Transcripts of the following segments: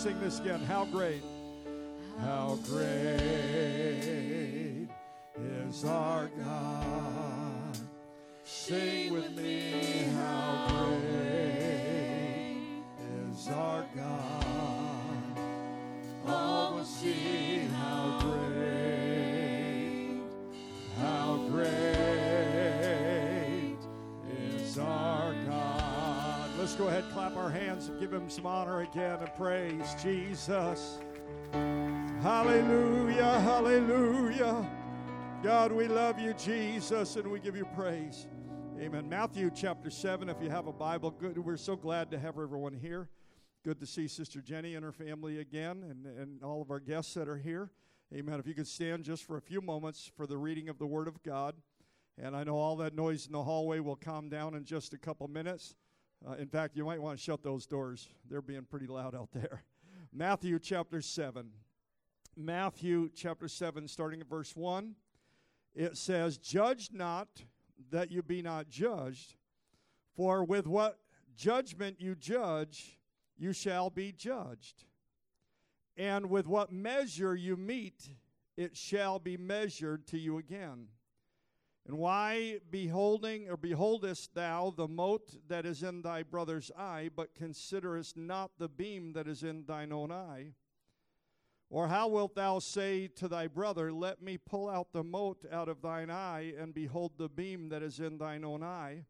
sing this again. How great, how great is our God. Sing with me, how great is our God. All will see how great, go ahead, clap our hands, and give him some honor again and praise Jesus. Hallelujah, hallelujah. God, we love you, Jesus, and we give you praise. Amen. Matthew chapter 7, if you have a Bible, good. We're so glad to have everyone here. Good to see Sister Jenny and her family again, and, and all of our guests that are here. Amen. If you could stand just for a few moments for the reading of the Word of God. And I know all that noise in the hallway will calm down in just a couple minutes. Uh, in fact, you might want to shut those doors, they're being pretty loud out there. Matthew chapter 7. Matthew chapter 7, starting at verse 1 it says, Judge not that you be not judged, for with what judgment you judge, you shall be judged. And with what measure you mete, it shall be measured to you again. And why beholding or beholdest thou the mote that is in thy brother's eye, but considerest not the beam that is in thine own eye? Or how wilt thou say to thy brother, Let me pull out the mote out of thine eye, and behold the beam that is in thine own eye?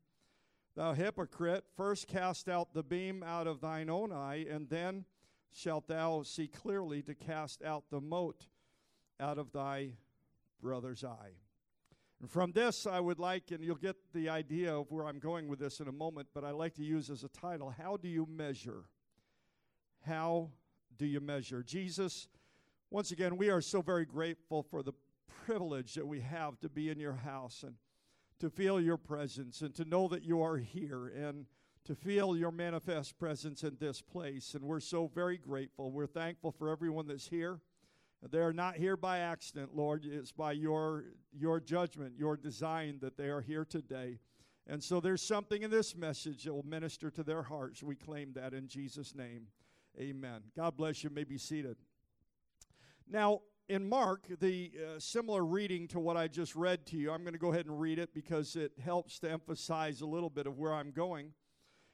Thou hypocrite, first cast out the beam out of thine own eye, and then shalt thou see clearly to cast out the mote out of thy brother's eye. And from this, I would like, and you'll get the idea of where I'm going with this in a moment, but I like to use as a title How do you measure? How do you measure? Jesus once again, we are so very grateful for the privilege that we have to be in your house and to feel your presence and to know that you are here and to feel your manifest presence in this place. And we're so very grateful. We're thankful for everyone that's here. They're not here by accident, Lord. It's by your, your judgment, your design that they are here today. And so there's something in this message that will minister to their hearts. We claim that in Jesus' name. Amen. God bless you. may be seated. Now, in Mark, the uh, similar reading to what I just read to you, I'm going to go ahead and read it because it helps to emphasize a little bit of where I'm going.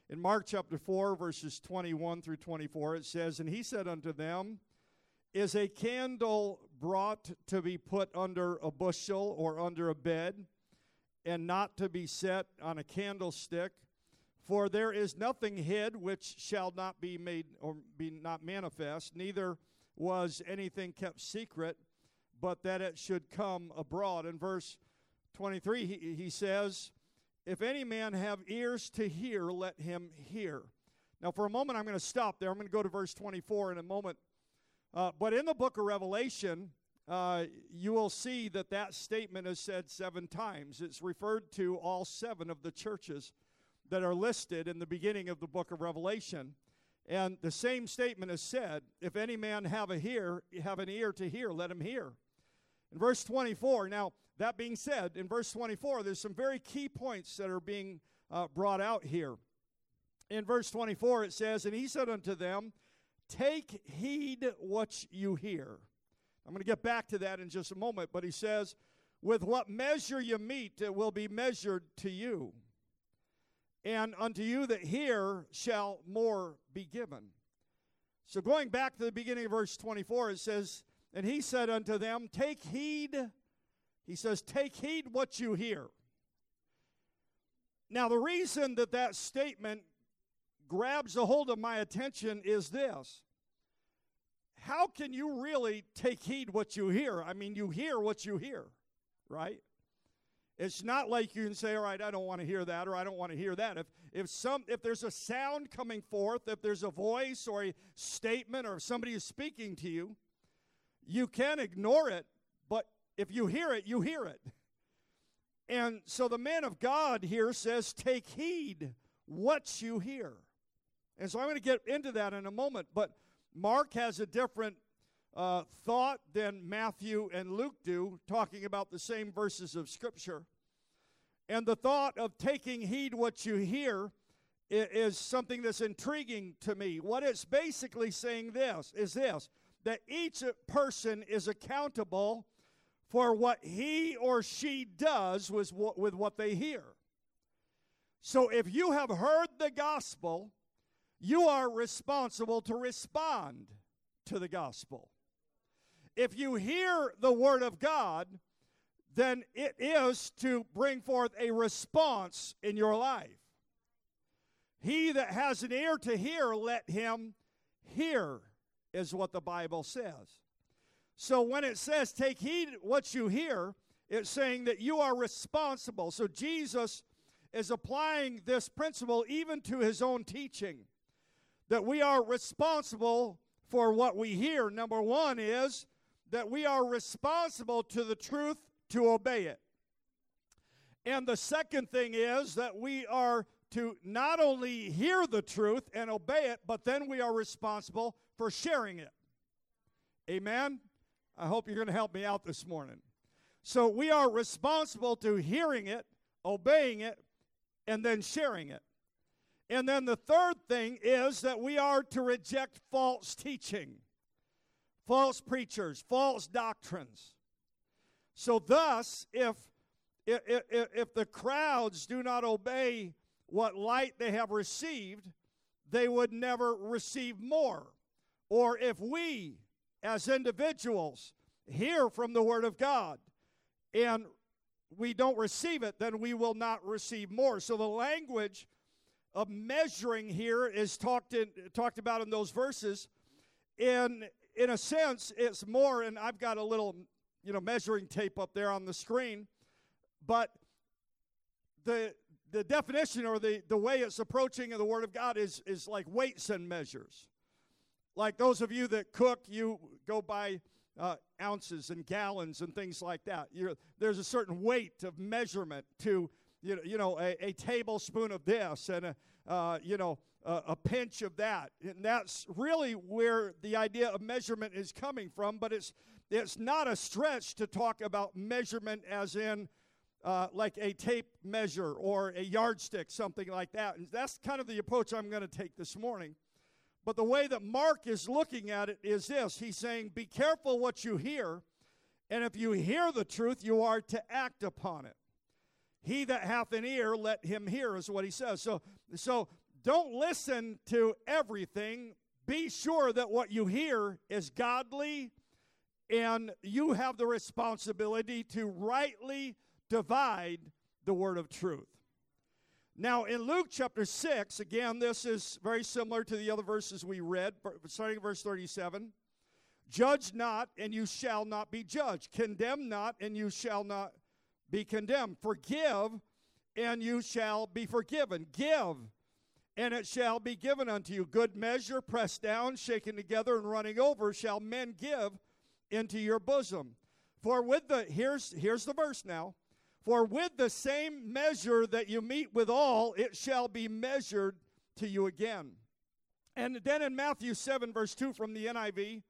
In Mark chapter 4, verses 21 through 24, it says, And he said unto them, Is a candle brought to be put under a bushel or under a bed, and not to be set on a candlestick? For there is nothing hid which shall not be made or be not manifest, neither was anything kept secret, but that it should come abroad. In verse 23, he, he says, If any man have ears to hear, let him hear. Now, for a moment, I'm going to stop there. I'm going to go to verse 24 in a moment. Uh, but in the book of Revelation, uh, you will see that that statement is said seven times. It's referred to all seven of the churches that are listed in the beginning of the book of Revelation. And the same statement is said, if any man have a hear, have an ear to hear, let him hear. In verse 24, now that being said, in verse 24, there's some very key points that are being uh, brought out here. In verse 24, it says, And he said unto them, Take heed what you hear. I'm going to get back to that in just a moment, but he says, With what measure you mete, it will be measured to you and unto you that hear shall more be given. So, going back to the beginning of verse 24, it says, And he said unto them, Take heed. He says, Take heed what you hear. Now, the reason that that statement grabs a hold of my attention is this How can you really take heed what you hear? I mean, you hear what you hear, right? It's not like you can say, all right, I don't want to hear that or I don't want to hear that. If, if, some, if there's a sound coming forth, if there's a voice or a statement or if somebody is speaking to you, you can ignore it, but if you hear it, you hear it. And so the man of God here says, take heed what you hear. And so I'm going to get into that in a moment, but Mark has a different uh, thought than Matthew and Luke do, talking about the same verses of Scripture. And the thought of taking heed what you hear is something that's intriguing to me. What it's basically saying this is this that each person is accountable for what he or she does with what, with what they hear. So if you have heard the gospel, you are responsible to respond to the gospel. If you hear the word of God, then it is to bring forth a response in your life. He that has an ear to hear, let him hear, is what the Bible says. So when it says, take heed what you hear, it's saying that you are responsible. So Jesus is applying this principle even to his own teaching that we are responsible for what we hear. Number one is that we are responsible to the truth to obey it. And the second thing is that we are to not only hear the truth and obey it, but then we are responsible for sharing it. Amen? I hope you're going to help me out this morning. So we are responsible to hearing it, obeying it, and then sharing it. And then the third thing is that we are to reject false teaching, false preachers, false doctrines. So, thus, if, if, if the crowds do not obey what light they have received, they would never receive more. Or if we, as individuals, hear from the Word of God and we don't receive it, then we will not receive more. So the language of measuring here is talked in, talked about in those verses. In in a sense, it's more, and I've got a little you know measuring tape up there on the screen, but the the definition or the, the way it's approaching in the Word of God is, is like weights and measures. Like those of you that cook, you go by uh, ounces and gallons and things like that. You're, there's a certain weight of measurement to, you know, you know a, a tablespoon of this and a, uh, you know, a, a pinch of that. And that's really where the idea of measurement is coming from, but it's, it's not a stretch to talk about measurement as in uh, like a tape measure or a yardstick, something like that. And that's kind of the approach I'm going to take this morning. But the way that Mark is looking at it is this He's saying, Be careful what you hear, and if you hear the truth, you are to act upon it. He that hath an ear, let him hear, is what he says. So, so don't listen to everything. Be sure that what you hear is godly, and you have the responsibility to rightly divide the word of truth. Now, in Luke chapter 6, again, this is very similar to the other verses we read, starting verse 37. Judge not, and you shall not be judged. Condemn not, and you shall not be condemned. Forgive, and you shall be forgiven. Give, and it shall be given unto you. Good measure, pressed down, shaken together, and running over, shall men give into your bosom. For with the, here's, here's the verse now. For with the same measure that you mete withal, it shall be measured to you again. And then in Matthew 7, verse 2 from the NIV,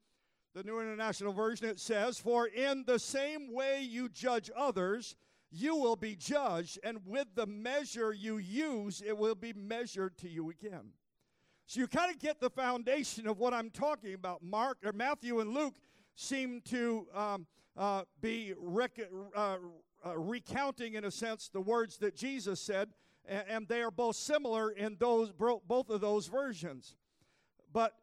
the New International Version, it says, For in the same way you judge others, you will be judged, and with the measure you use, it will be measured to you again. So you kind of get the foundation of what I'm talking about. Mark or Matthew and Luke seem to um, uh, be rec- uh, uh, recounting, in a sense, the words that Jesus said, and, and they are both similar in those both of those versions. But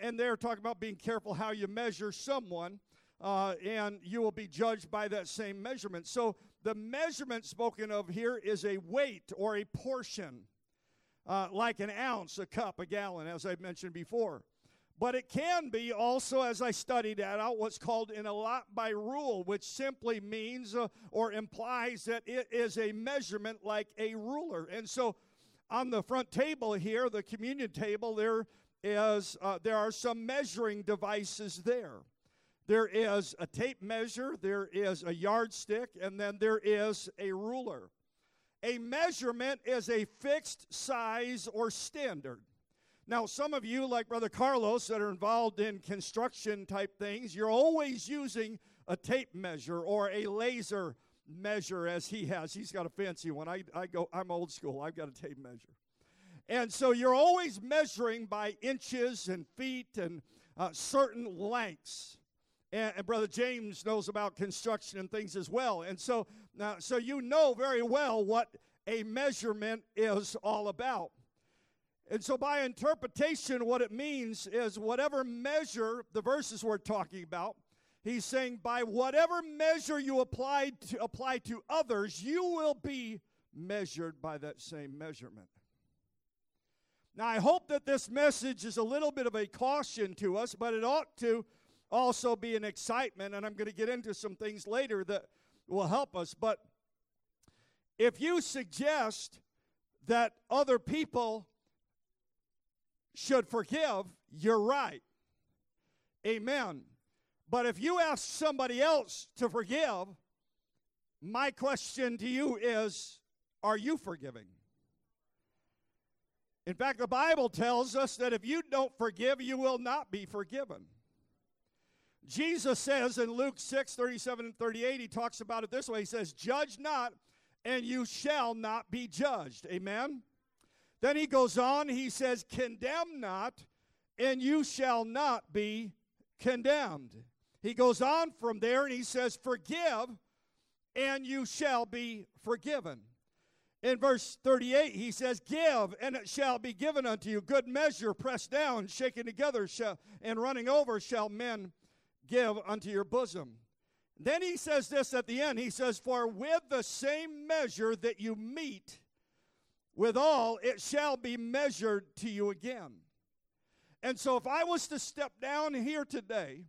and they're talking about being careful how you measure someone, uh, and you will be judged by that same measurement. So the measurement spoken of here is a weight or a portion, uh, like an ounce, a cup, a gallon, as I mentioned before. But it can be also, as I studied that out, what's called an allot by rule, which simply means uh, or implies that it is a measurement like a ruler. And so on the front table here, the communion table, there is uh, there are some measuring devices there. There is a tape measure, there is a yardstick, and then there is a ruler. A measurement is a fixed size or standard. Now, some of you, like Brother Carlos, that are involved in construction type things, you're always using a tape measure or a laser measure as he has. He's got a fancy one. I, I go, I'm old school. I've got a tape measure. And so you're always measuring by inches and feet and uh, certain lengths. And, and, Brother James knows about construction and things as well. And so, now, so you know very well what a measurement is all about. And so, by interpretation, what it means is whatever measure the verses we're talking about, he's saying by whatever measure you apply to, apply to others, you will be measured by that same measurement. Now, I hope that this message is a little bit of a caution to us, but it ought to also be an excitement, and I'm going to get into some things later that will help us. But if you suggest that other people should forgive, you're right. Amen. But if you ask somebody else to forgive, my question to you is are you forgiving? In fact, the Bible tells us that if you don't forgive, you will not be forgiven. Jesus says in Luke 6 37 and 38, he talks about it this way He says, Judge not, and you shall not be judged. Amen? Then he goes on, he says, Condemn not, and you shall not be condemned. He goes on from there and he says, Forgive, and you shall be forgiven. In verse 38, he says, Give, and it shall be given unto you. Good measure, pressed down, shaken together, shall, and running over, shall men give unto your bosom. Then he says this at the end. He says, For with the same measure that you mete, withal it shall be measured to you again. And so, if I was to step down here today,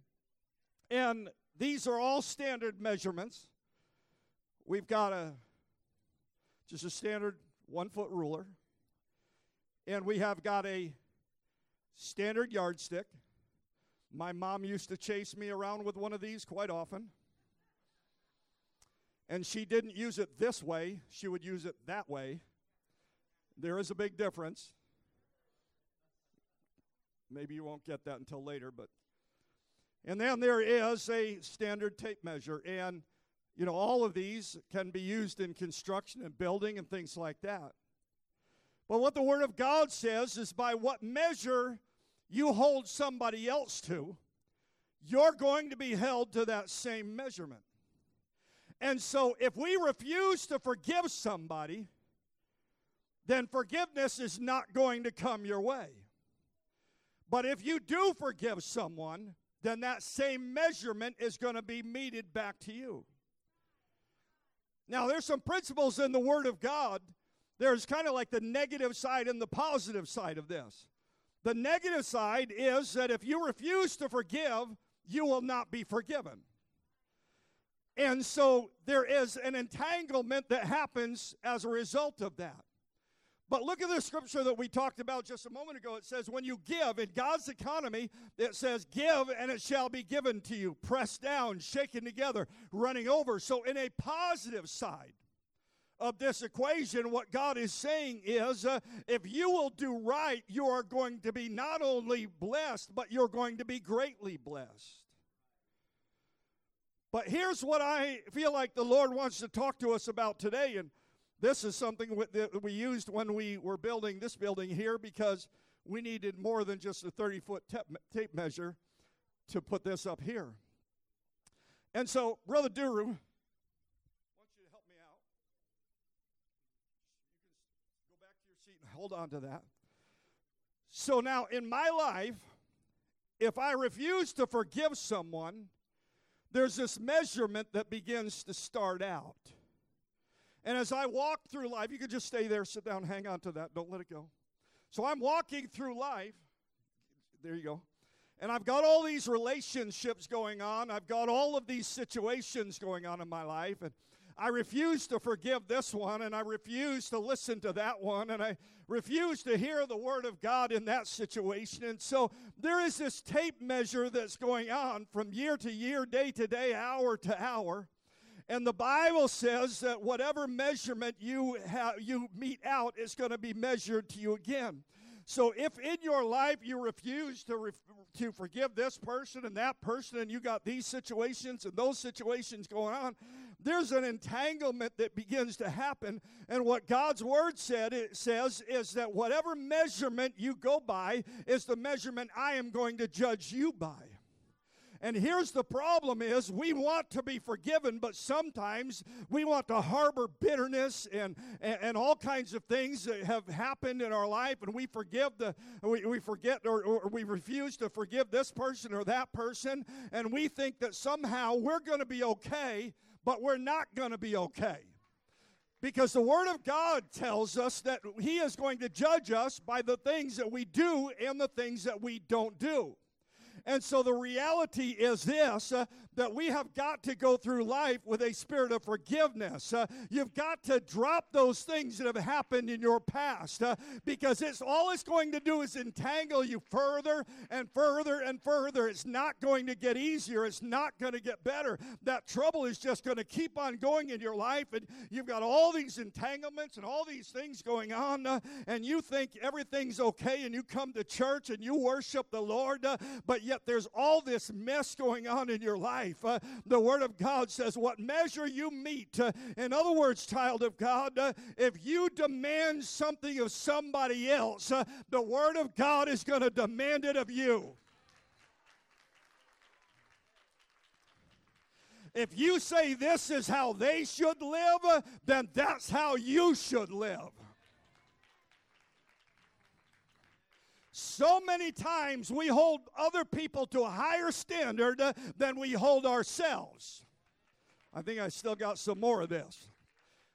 and these are all standard measurements, we've got a just a standard one foot ruler, and we have got a standard yardstick. My mom used to chase me around with one of these quite often. And she didn't use it this way, she would use it that way. There is a big difference. Maybe you won't get that until later, but. And then there is a standard tape measure. And, you know, all of these can be used in construction and building and things like that. But what the Word of God says is by what measure you hold somebody else to, you're going to be held to that same measurement. And so if we refuse to forgive somebody, then forgiveness is not going to come your way. But if you do forgive someone, then that same measurement is going to be meted back to you. Now, there's some principles in the Word of God. There's kind of like the negative side and the positive side of this. The negative side is that if you refuse to forgive, you will not be forgiven. And so there is an entanglement that happens as a result of that. But look at the scripture that we talked about just a moment ago. It says, When you give, in God's economy, it says, Give and it shall be given to you, pressed down, shaken together, running over. So, in a positive side, of this equation, what God is saying is uh, if you will do right, you are going to be not only blessed, but you're going to be greatly blessed. But here's what I feel like the Lord wants to talk to us about today. And this is something that we used when we were building this building here because we needed more than just a 30 foot tape measure to put this up here. And so, Brother Duru, I want you to help me out. You can go back to your seat and hold on to that. So now, in my life, if I refuse to forgive someone, there's this measurement that begins to start out. And as I walk through life, you could just stay there, sit down, hang on to that, don't let it go. So I'm walking through life. There you go. And I've got all these relationships going on. I've got all of these situations going on in my life. And I refuse to forgive this one, and I refuse to listen to that one, and I refuse to hear the word of God in that situation. And so there is this tape measure that's going on from year to year, day to day, hour to hour. And the Bible says that whatever measurement you have, you mete out is going to be measured to you again. So if in your life you refuse to, to forgive this person and that person, and you got these situations and those situations going on, there's an entanglement that begins to happen. And what God's word said it says is that whatever measurement you go by is the measurement I am going to judge you by. And here's the problem is we want to be forgiven, but sometimes we want to harbor bitterness and, and, and all kinds of things that have happened in our life, and we forgive the we, we forget or, or we refuse to forgive this person or that person, and we think that somehow we're going to be okay, but we're not going to be okay. Because the Word of God tells us that He is going to judge us by the things that we do and the things that we don't do. And so the reality is this uh, that we have got to go through life with a spirit of forgiveness. Uh, you've got to drop those things that have happened in your past uh, because it's all it's going to do is entangle you further and further and further. It's not going to get easier, it's not going to get better. That trouble is just going to keep on going in your life, and you've got all these entanglements and all these things going on, uh, and you think everything's okay, and you come to church and you worship the Lord, uh, but yet there's all this mess going on in your life life. Uh, the Word of God says, What measure you mete. Uh, in other words, child of God, uh, if you demand something of somebody else, uh, the Word of God is going to demand it of you. If you say this is how they should live, uh, then that's how you should live. So many times we hold other people to a higher standard than we hold ourselves. I think I still got some more of this.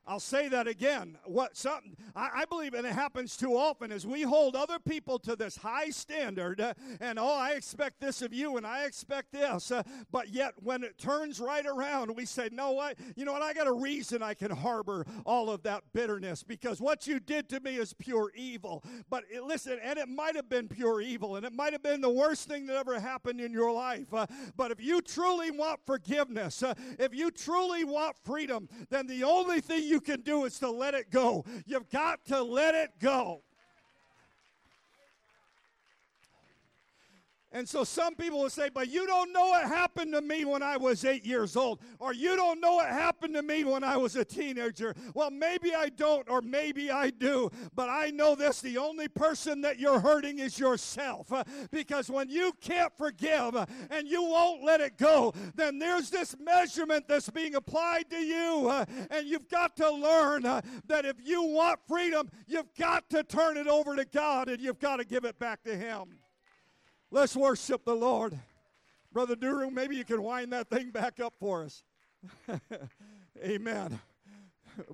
I'll say that again. What something I, I, believe, and it happens too often, is we hold other people to this high standard, uh, and oh, I expect this of you, and I expect this. Uh, but yet, when it turns right around, we say, "No, what? You know what? I got a reason I can harbor all of that bitterness because what you did to me is pure evil." But it, listen, and it might have been pure evil, and it might have been the worst thing that ever happened in your life. Uh, but if you truly want forgiveness, uh, if you truly want freedom, then the only thing you you can do is to let it go. You've got to let it go. And so some people will say, but you don't know what happened to me when I was eight years old, or you don't know what happened to me when I was a teenager. Well, maybe I don't, or maybe I do, but I know this the only person that you're hurting is yourself. Uh, because when you can't forgive uh, and you won't let it go, then there's this measurement that's being applied to you. Uh, and you've got to learn that if you want freedom, you've got to turn it over to God and you've got to give it back to Him. Let's worship the Lord. Brother Duru, maybe you can wind that thing back up for us. Amen.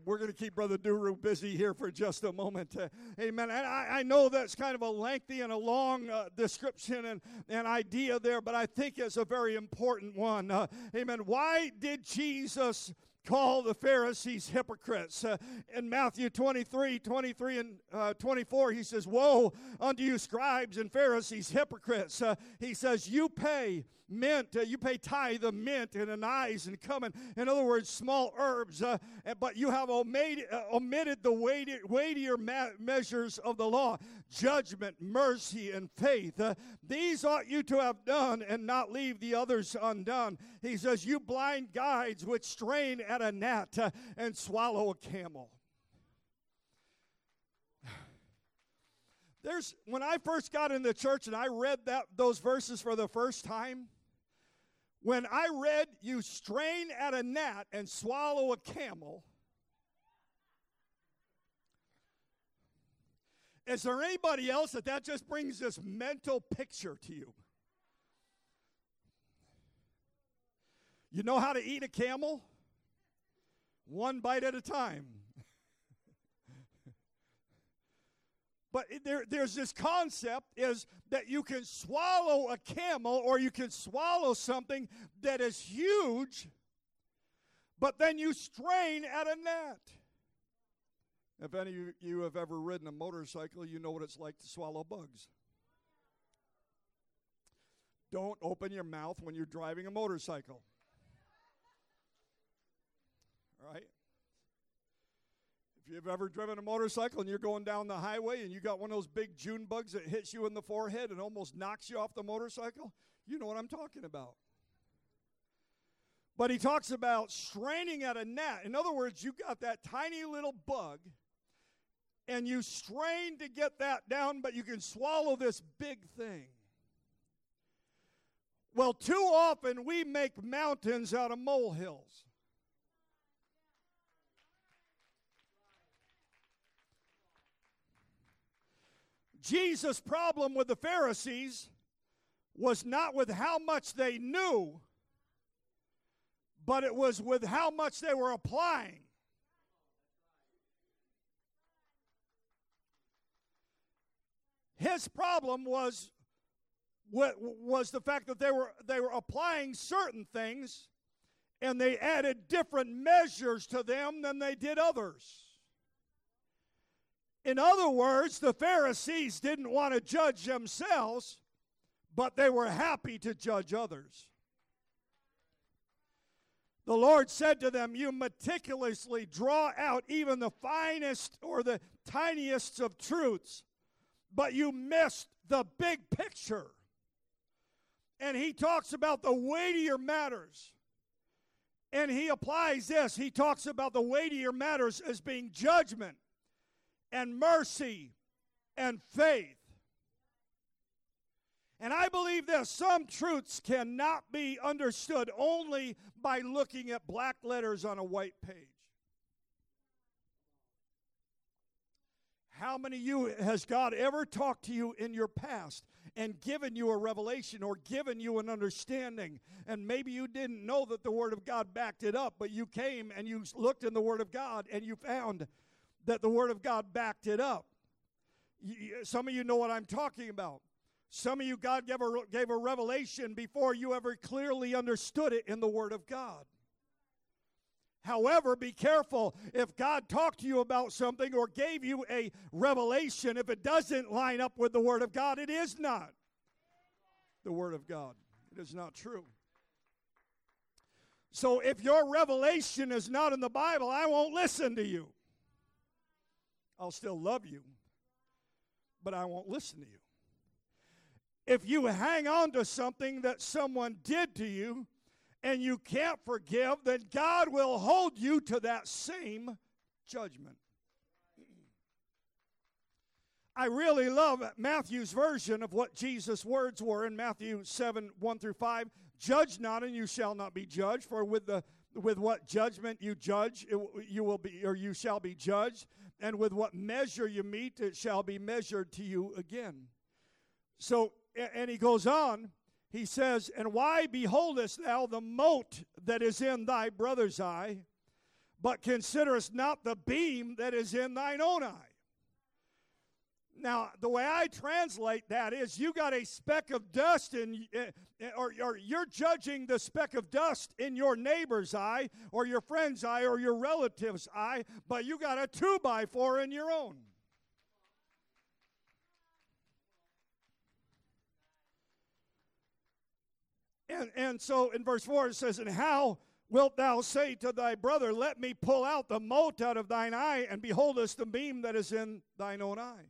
We're going to keep Brother Duru busy here for just a moment. Uh, amen. And I, I, know that's kind of a lengthy and a long uh, description and, and idea there, but I think it's a very important one. Uh, amen. Why did Jesus call the Pharisees hypocrites. Uh, in Matthew 23, 23 and uh, 24, he says, Woe unto you, scribes and Pharisees, hypocrites. Uh, he says, You pay mint, uh, you pay tithe of mint and anise and cumin. In other words, small herbs, uh, but you have omitted, uh, omitted the weightier, weightier ma- measures of the law judgment, mercy, and faith. Uh, these ought you to have done and not leave the others undone. He says, You blind guides which strain at a gnat uh, and swallow a camel. There's when I first got in the church and I read that those verses for the first time, when I read you strain at a gnat and swallow a camel, is there anybody else that that just brings this mental picture to you? You know how to eat a camel? One bite at a time. But there, there's this concept is that you can swallow a camel or you can swallow something that is huge, but then you strain at a gnat. If any of you have ever ridden a motorcycle, you know what it's like to swallow bugs. Don't open your mouth when you're driving a motorcycle. Right? If you've ever driven a motorcycle and you're going down the highway and you got one of those big June bugs that hits you in the forehead and almost knocks you off the motorcycle, you know what I'm talking about. But he talks about straining at a gnat. In other words, you got that tiny little bug and you strain to get that down, but you can swallow this big thing. Well, too often we make mountains out of molehills. Jesus' problem with the Pharisees was not with how much they knew, but it was with how much they were applying. His problem was was the fact that they were they were applying certain things and they added different measures to them than they did others. In other words, the Pharisees didn't want to judge themselves, but they were happy to judge others. The Lord said to them, You meticulously draw out even the finest or the tiniest of truths, but you missed the big picture. And he talks about the weightier matters. And he applies this. He talks about the weightier matters as being judgment and mercy and faith. And I believe this some truths cannot be understood only by looking at black letters on a white page. How many of you has God ever talked to you in your past and given you a revelation or given you an understanding? And maybe you didn't know that the Word of God backed it up, but you came and you looked in the Word of God and you found that the Word of God backed it up. Some of you know what I'm talking about. Some of you, God gave a, gave a revelation before you ever clearly understood it in the Word of God. However, be careful if God talked to you about something or gave you a revelation, if it doesn't line up with the Word of God, it is not the Word of God. It is not true. So if your revelation is not in the Bible, I won't listen to you. I'll still love you, but I won't listen to you. If you hang on to something that someone did to you and you can't forgive, then God will hold you to that same judgment. I really love Matthew's version of what Jesus' words were in Matthew 7 1 through 5. Judge not, and you shall not be judged, for with the with what judgment you judge, you will be, or you shall be judged, and with what measure you mete, it shall be measured to you again. So, and he goes on, he says, And why beholdest thou the mote that is in thy brother's eye, but considerest not the beam that is in thine own eye? Now, the way I translate that is you got a speck of dust in, uh, or, or you're judging the speck of dust in your neighbor's eye, or your friend's eye, or your relative's eye, but you got a two by four in your own. And, and so in verse 4 it says, And how wilt thou say to thy brother, Let me pull out the mote out of thine eye, and beholdest the beam that is in thine own eye?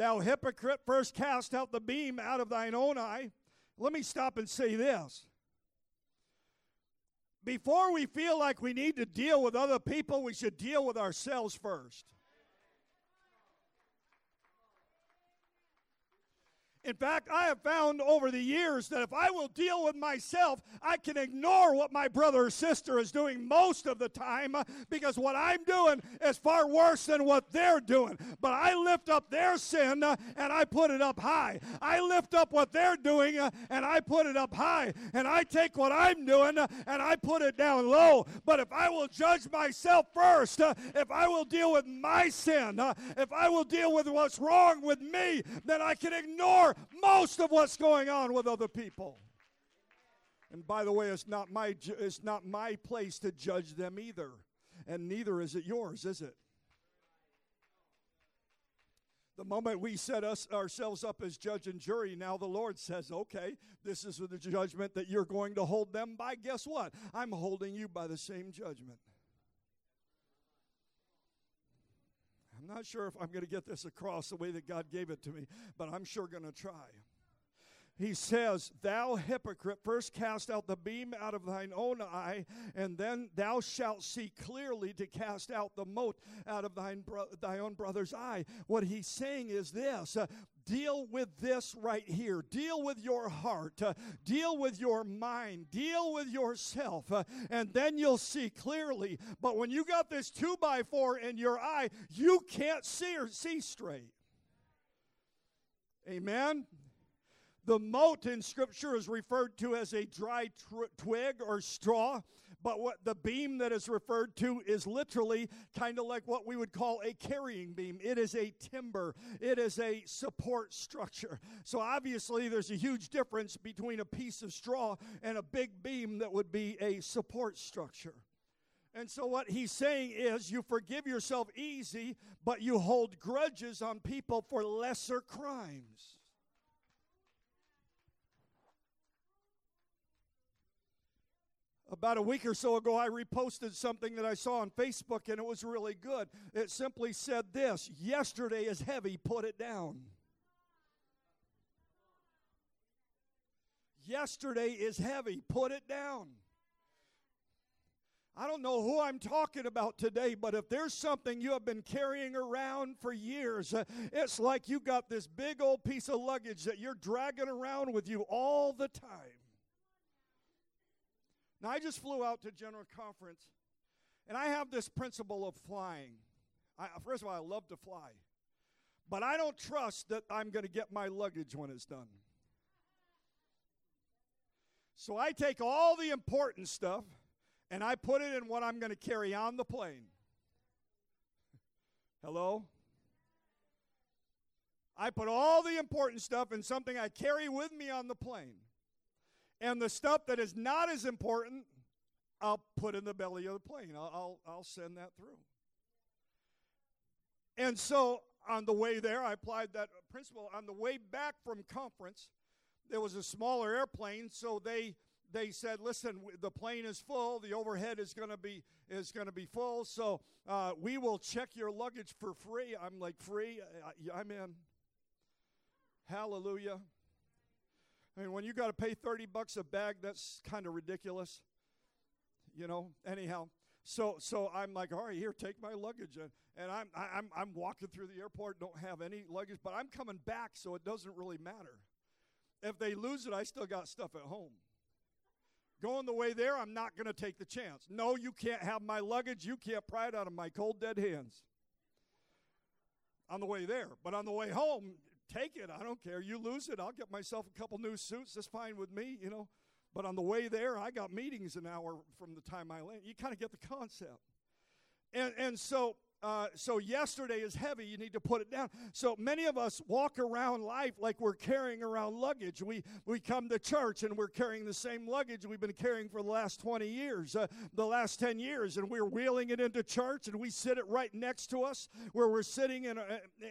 Thou hypocrite, first cast out the beam out of thine own eye. Let me stop and say this. Before we feel like we need to deal with other people, we should deal with ourselves first. In fact, I have found over the years that if I will deal with myself, I can ignore what my brother or sister is doing most of the time uh, because what I'm doing is far worse than what they're doing. But I lift up their sin uh, and I put it up high. I lift up what they're doing uh, and I put it up high. And I take what I'm doing and I put it down low. But if I will judge myself first, if I will deal with my sin, if I will deal with what's wrong with me, then I can ignore most of what's going on with other people. And by the way, it's not my it's not my place to judge them either. And neither is it yours, is it? The moment we set us ourselves up as judge and jury, now the Lord says, okay, this is the judgment that you're going to hold them by. Guess what? I'm holding you by the same judgment. I'm not sure if I'm going to get this across the way that God gave it to me, but I'm sure going to try. He says, Thou hypocrite, first cast out the beam out of thine own eye, and then thou shalt see clearly to cast out the mote out of thine, bro- thy own brother's eye. What he's saying is this uh, deal with this right here. Deal with your heart. Uh, deal with your mind. Deal with yourself. Uh, and then you'll see clearly. But when you got this two by four in your eye, you can't see or see straight. Amen. The mote in Scripture is referred to as a dry tr- twig or straw, but what the beam that is referred to is literally kind of like what we would call a carrying beam. It is a timber, it is a support structure. So obviously, there's a huge difference between a piece of straw and a big beam that would be a support structure. And so, what he's saying is, you forgive yourself easy, but you hold grudges on people for lesser crimes. About a week or so ago, I reposted something that I saw on Facebook, and it was really good. It simply said this Yesterday is heavy, put it down. Yesterday is heavy, put it down. I don't know who I'm talking about today, but if there's something you have been carrying around for years, uh, it's like you got this big old piece of luggage that you're dragging around with you all the time. Now, I just flew out to General Conference, and I have this principle of flying. I, first of all, I love to fly, but I don't trust that I'm going to get my luggage when it's done. So I take all the important stuff and I put it in what I'm going to carry on the plane. Hello? I put all the important stuff in something I carry with me on the plane. And the stuff that is not as important, I'll put in the belly of the plane. I'll, I'll, I'll send that through. And so on the way there, I applied that principle. On the way back from conference, there was a smaller airplane, so they they said, "Listen, the plane is full. The overhead is going to be is going to be full. So uh, we will check your luggage for free." I'm like, "Free? I'm in." Hallelujah. I mean, when you got to pay 30 bucks a bag, that's kind of ridiculous. You know, anyhow. So so I'm like, all right, here, take my luggage. And, and I'm, I'm, I'm walking through the airport, don't have any luggage, but I'm coming back, so it doesn't really matter. If they lose it, I still got stuff at home. Going the way there, I'm not going to take the chance. No, you can't have my luggage. You can't pry it out of my cold, dead hands. On the way there. But on the way home, take it. I don't care. You lose it. I'll get myself a couple new suits. That's fine with me, you know. But on the way there, I got meetings an hour from the time I land. You kind of get the concept. And, and so uh, so yesterday is heavy. You need to put it down. So many of us walk around life like we're carrying around luggage. We we come to church and we're carrying the same luggage we've been carrying for the last 20 years, uh, the last 10 years, and we're wheeling it into church and we sit it right next to us where we're sitting in, uh,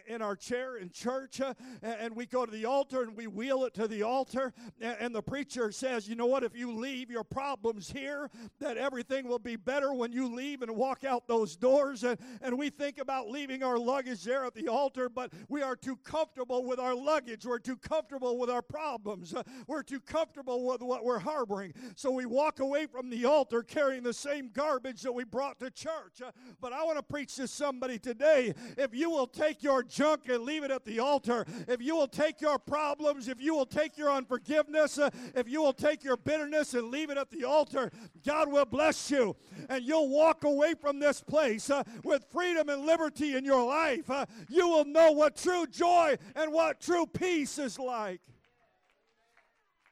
in our chair in church, uh, and we go to the altar and we wheel it to the altar, and, and the preacher says, you know what? If you leave your problems here, that everything will be better when you leave and walk out those doors, and, and we think about leaving our luggage there at the altar, but we are too comfortable with our luggage. We're too comfortable with our problems. Uh, we're too comfortable with what we're harboring. So we walk away from the altar carrying the same garbage that we brought to church. Uh, but I want to preach to somebody today. If you will take your junk and leave it at the altar, if you will take your problems, if you will take your unforgiveness, uh, if you will take your bitterness and leave it at the altar, God will bless you. And you'll walk away from this place with freedom freedom and liberty in your life, uh, you will know what true joy and what true peace is like.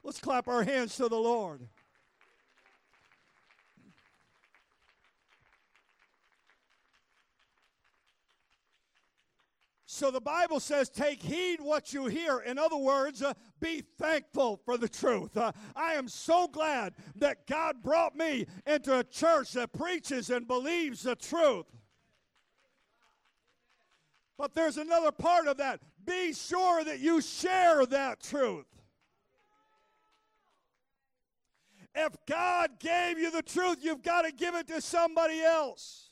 Let's clap our hands to the Lord. So the Bible says, take heed what you hear. In other words, uh, be thankful for the truth. Uh, I am so glad that God brought me into a church that preaches and believes the truth. But there's another part of that. Be sure that you share that truth. If God gave you the truth, you've got to give it to somebody else.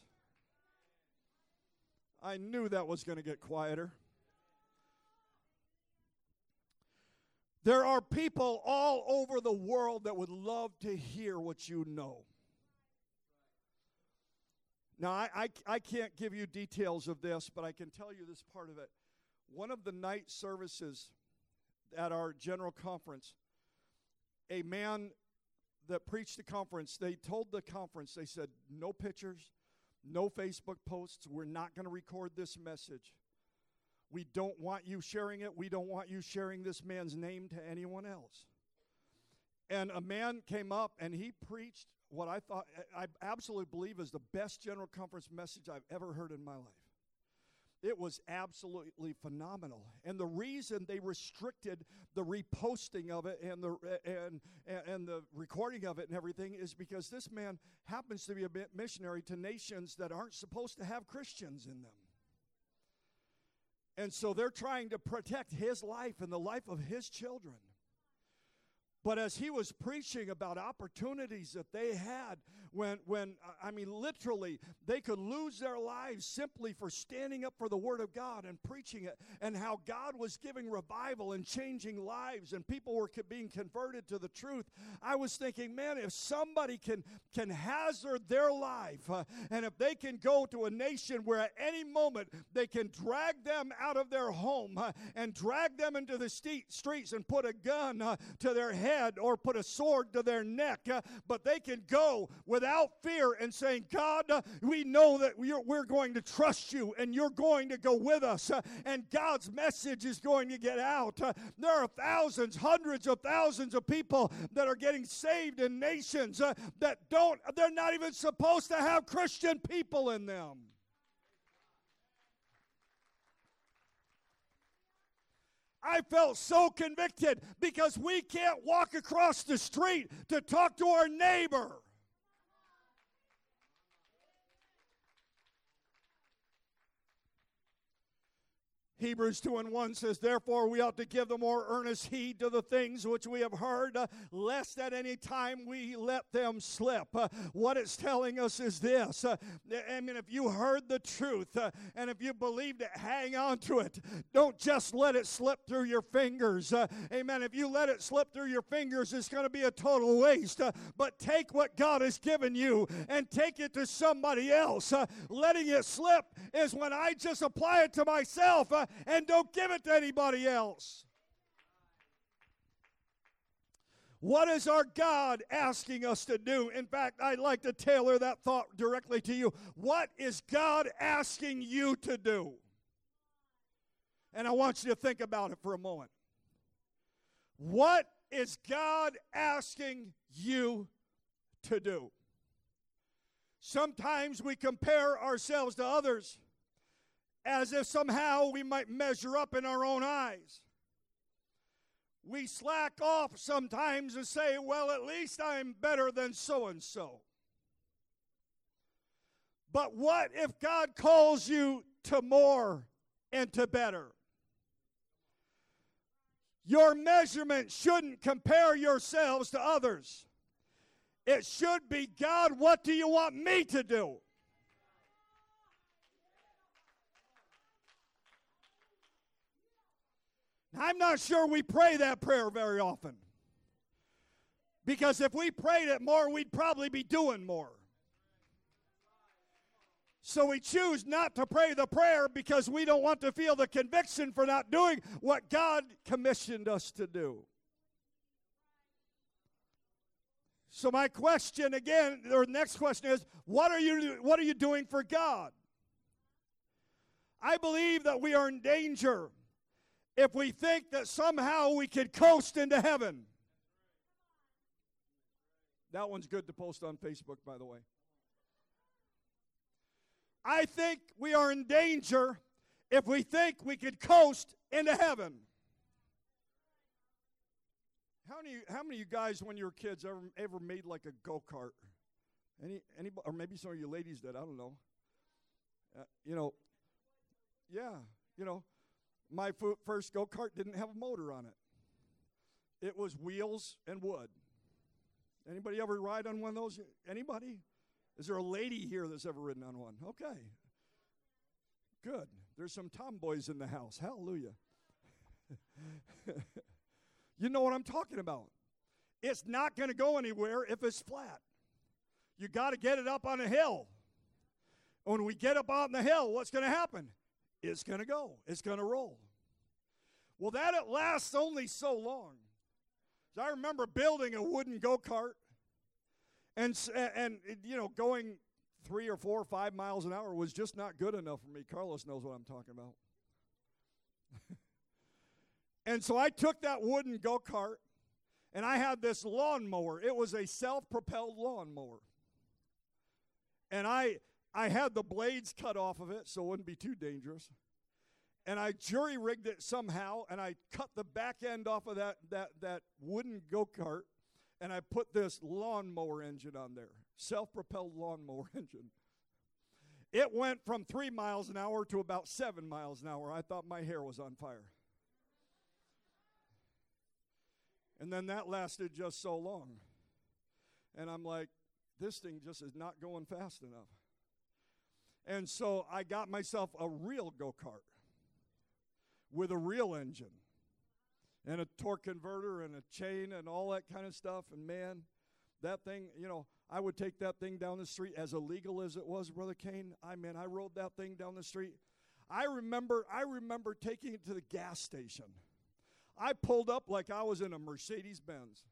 I knew that was going to get quieter. There are people all over the world that would love to hear what you know. Now, I, I, I, can't give you details of this, but I can tell you this part of it. One of the night services at our general conference, a man that preached the conference, they told the conference, they said, no pictures, no Facebook posts. We're not going to record this message. We don't want you sharing it. We don't want you sharing this man's name to anyone else. And a man came up and he preached what I thought, I absolutely believe is the best general conference message I've ever heard in my life. It was absolutely phenomenal. And the reason they restricted the reposting of it and the and, and the recording of it and everything is because this man happens to be a missionary to nations that aren't supposed to have Christians in them. And so they're trying to protect his life and the life of his children. But as he was preaching about opportunities that they had when, when I mean, literally, they could lose their lives simply for standing up for the Word of God and preaching it, and how God was giving revival and changing lives, and people were being converted to the truth. I was thinking, man, if somebody can, can hazard their life, uh, and if they can go to a nation where at any moment they can drag them out of their home uh, and drag them into the st- streets and put a gun uh, to their head or put a sword to their neck, uh, but they can go with without fear and saying, God, we know that we're, going to trust you and you're going to go with us, and God's message is going to get out. There are thousands, hundreds of thousands of people that are getting saved in nations that don't, they're not even supposed to have Christian people in them. I felt so convicted because we can't walk across the street to talk to our neighbor. Hebrews 2 and 1 says, Therefore, we ought to give the more earnest heed to the things which we have heard, uh, lest at any time we let them slip. Uh, what it's telling us is this uh, I mean, if you heard the truth uh, and if you believed it, hang on to it. Don't just let it slip through your fingers. Uh, amen. If you let it slip through your fingers, it's going to be a total waste. Uh, but take what God has given you and take it to somebody else. letting it slip is when I just apply it to myself and don't give it to anybody else. What is our God asking us to do? In fact, I'd like to tailor that thought directly to you. What is God asking you to do? And I want you to think about it for a moment. What is God asking you to do? Sometimes we compare ourselves to others as if somehow we might measure up in our own eyes. We slack off sometimes and say, well, at least I'm better than so and so. But what if God calls you to more and to better? Your measurement shouldn't compare yourselves to others. It should be God, what do you want me to do? I'm not sure we pray that prayer very often. Because if we prayed it more, we'd probably be doing more. So we choose not to pray the prayer because we don't want to feel the conviction for not doing what God commissioned us to do. So my question again, or next question is, what are you what are you doing for God? I believe that we are in danger if we think that somehow we could coast into heaven. That one's good to post on Facebook, by the way. I think we are in danger if we think we could coast into heaven. How many, how many of you guys, when you were kids, ever, ever made like a go kart? Any, any, or maybe some of you ladies did. I don't know. Uh, you know, yeah, you know, my first go kart didn't have a motor on it. It was wheels and wood. Anybody ever ride on one of those? Anybody? Is there a lady here that's ever ridden on one? Okay. Good. There's some tomboys in the house. Hallelujah. you know what I'm talking about. It's not going to go anywhere if it's flat. You got to get it up on a hill. When we get up on the hill, what's going to happen? It's going to go. It's going to roll. Well, that it lasts only so long. I remember building a wooden go kart, and and you know going three or four or five miles an hour was just not good enough for me. Carlos knows what I'm talking about. and so I took that wooden go kart, and I had this lawnmower. It was a self-propelled lawnmower, and I I had the blades cut off of it so it wouldn't be too dangerous and I jury rigged it somehow, and I cut the back end off of that, that, that wooden go kart, and I put this lawnmower engine on there, self propelled lawnmower engine. It went from three miles an hour to about seven miles an hour. I thought my hair was on fire. And then that lasted just so long. And I'm like, this thing just is not going fast enough. And so I got myself a real go kart with a real engine and a torque converter and a chain and all that kind of stuff. And man, that thing, you know, I would take that thing down the street as illegal as it was, Brother Kane. I mean, I rode that thing down the street. I remember, I remember taking it to the gas station. I pulled up like I was in a Mercedes Benz.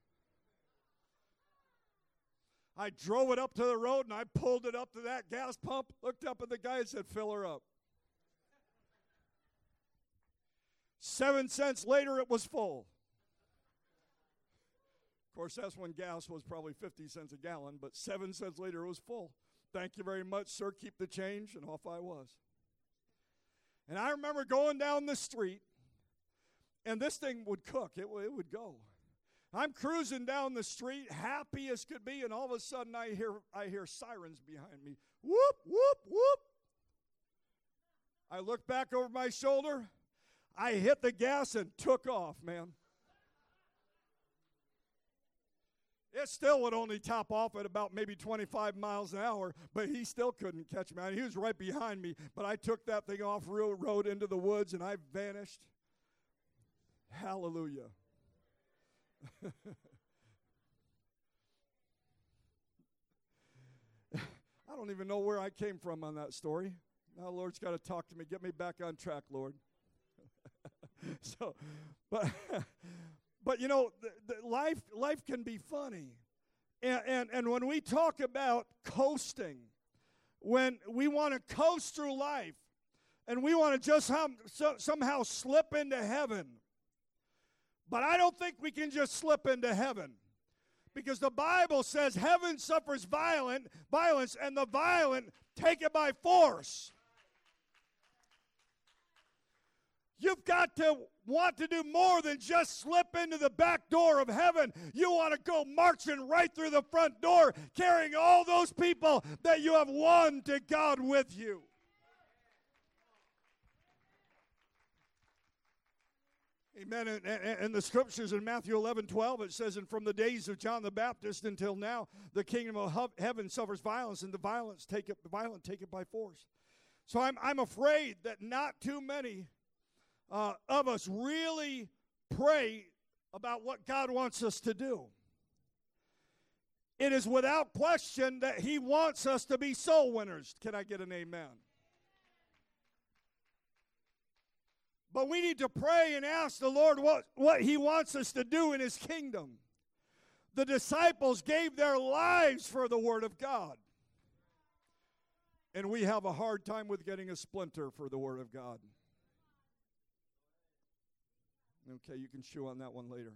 I drove it up to the road and I pulled it up to that gas pump, looked up at the guy and said, Fill her up. Seven cents later, it was full. Of course, that's when gas was probably 50 cents a gallon, but seven cents later, it was full. Thank you very much, sir. Keep the change. And off I was. And I remember going down the street, and this thing would cook, it, it would go. I'm cruising down the street, happy as could be, and all of a sudden I hear, I hear sirens behind me. Whoop, whoop, whoop. I look back over my shoulder. I hit the gas and took off, man. It still would only top off at about maybe 25 miles an hour, but he still couldn't catch me. I mean, he was right behind me, but I took that thing off real road into the woods and I vanished. Hallelujah. I don't even know where I came from on that story. Now, Lord's got to talk to me. Get me back on track, Lord. so, but but you know, the, the life life can be funny, and, and and when we talk about coasting, when we want to coast through life, and we want to just hum, so, somehow slip into heaven, but I don't think we can just slip into heaven because the Bible says heaven suffers violent violence and the violent take it by force. You've got to want to do more than just slip into the back door of heaven. You want to go marching right through the front door, carrying all those people that you have won to God with you. Amen. And, in the scriptures in Matthew 11, 12, it says, And from the days of John the Baptist until now, the kingdom of heaven suffers violence, and the violence take it, violent take it by force. So I'm, I'm afraid that not too many uh, of us really pray about what God wants us to do. It is without question that He wants us to be soul winners. Can I get an amen? But we need to pray and ask the Lord what, what He wants us to do in His kingdom. The disciples gave their lives for the Word of God. And we have a hard time with getting a splinter for the Word of God. Okay, you can chew on that one later.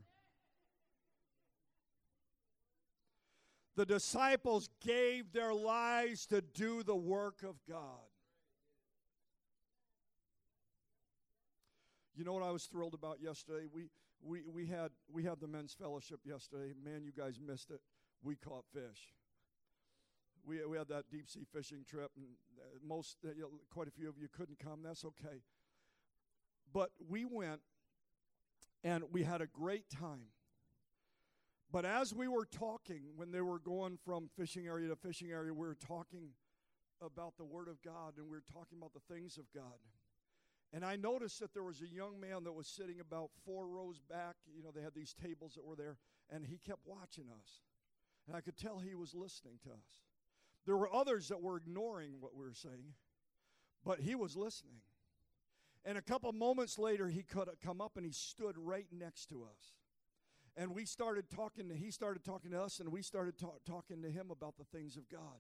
The disciples gave their lives to do the work of God. You know what I was thrilled about yesterday? We, we, we, had, we had the men's fellowship yesterday. Man, you guys missed it. We caught fish. We, we had that deep sea fishing trip, and uh, most, uh, you know, quite a few of you couldn't come. That's okay. But we went and we had a great time. But as we were talking, when they were going from fishing area to fishing area, we were talking about the Word of God and we were talking about the things of God. And I noticed that there was a young man that was sitting about four rows back. You know, they had these tables that were there, and he kept watching us. And I could tell he was listening to us. There were others that were ignoring what we were saying, but he was listening. And a couple moments later, he could come up and he stood right next to us. And we started talking, to, he started talking to us, and we started talk, talking to him about the things of God.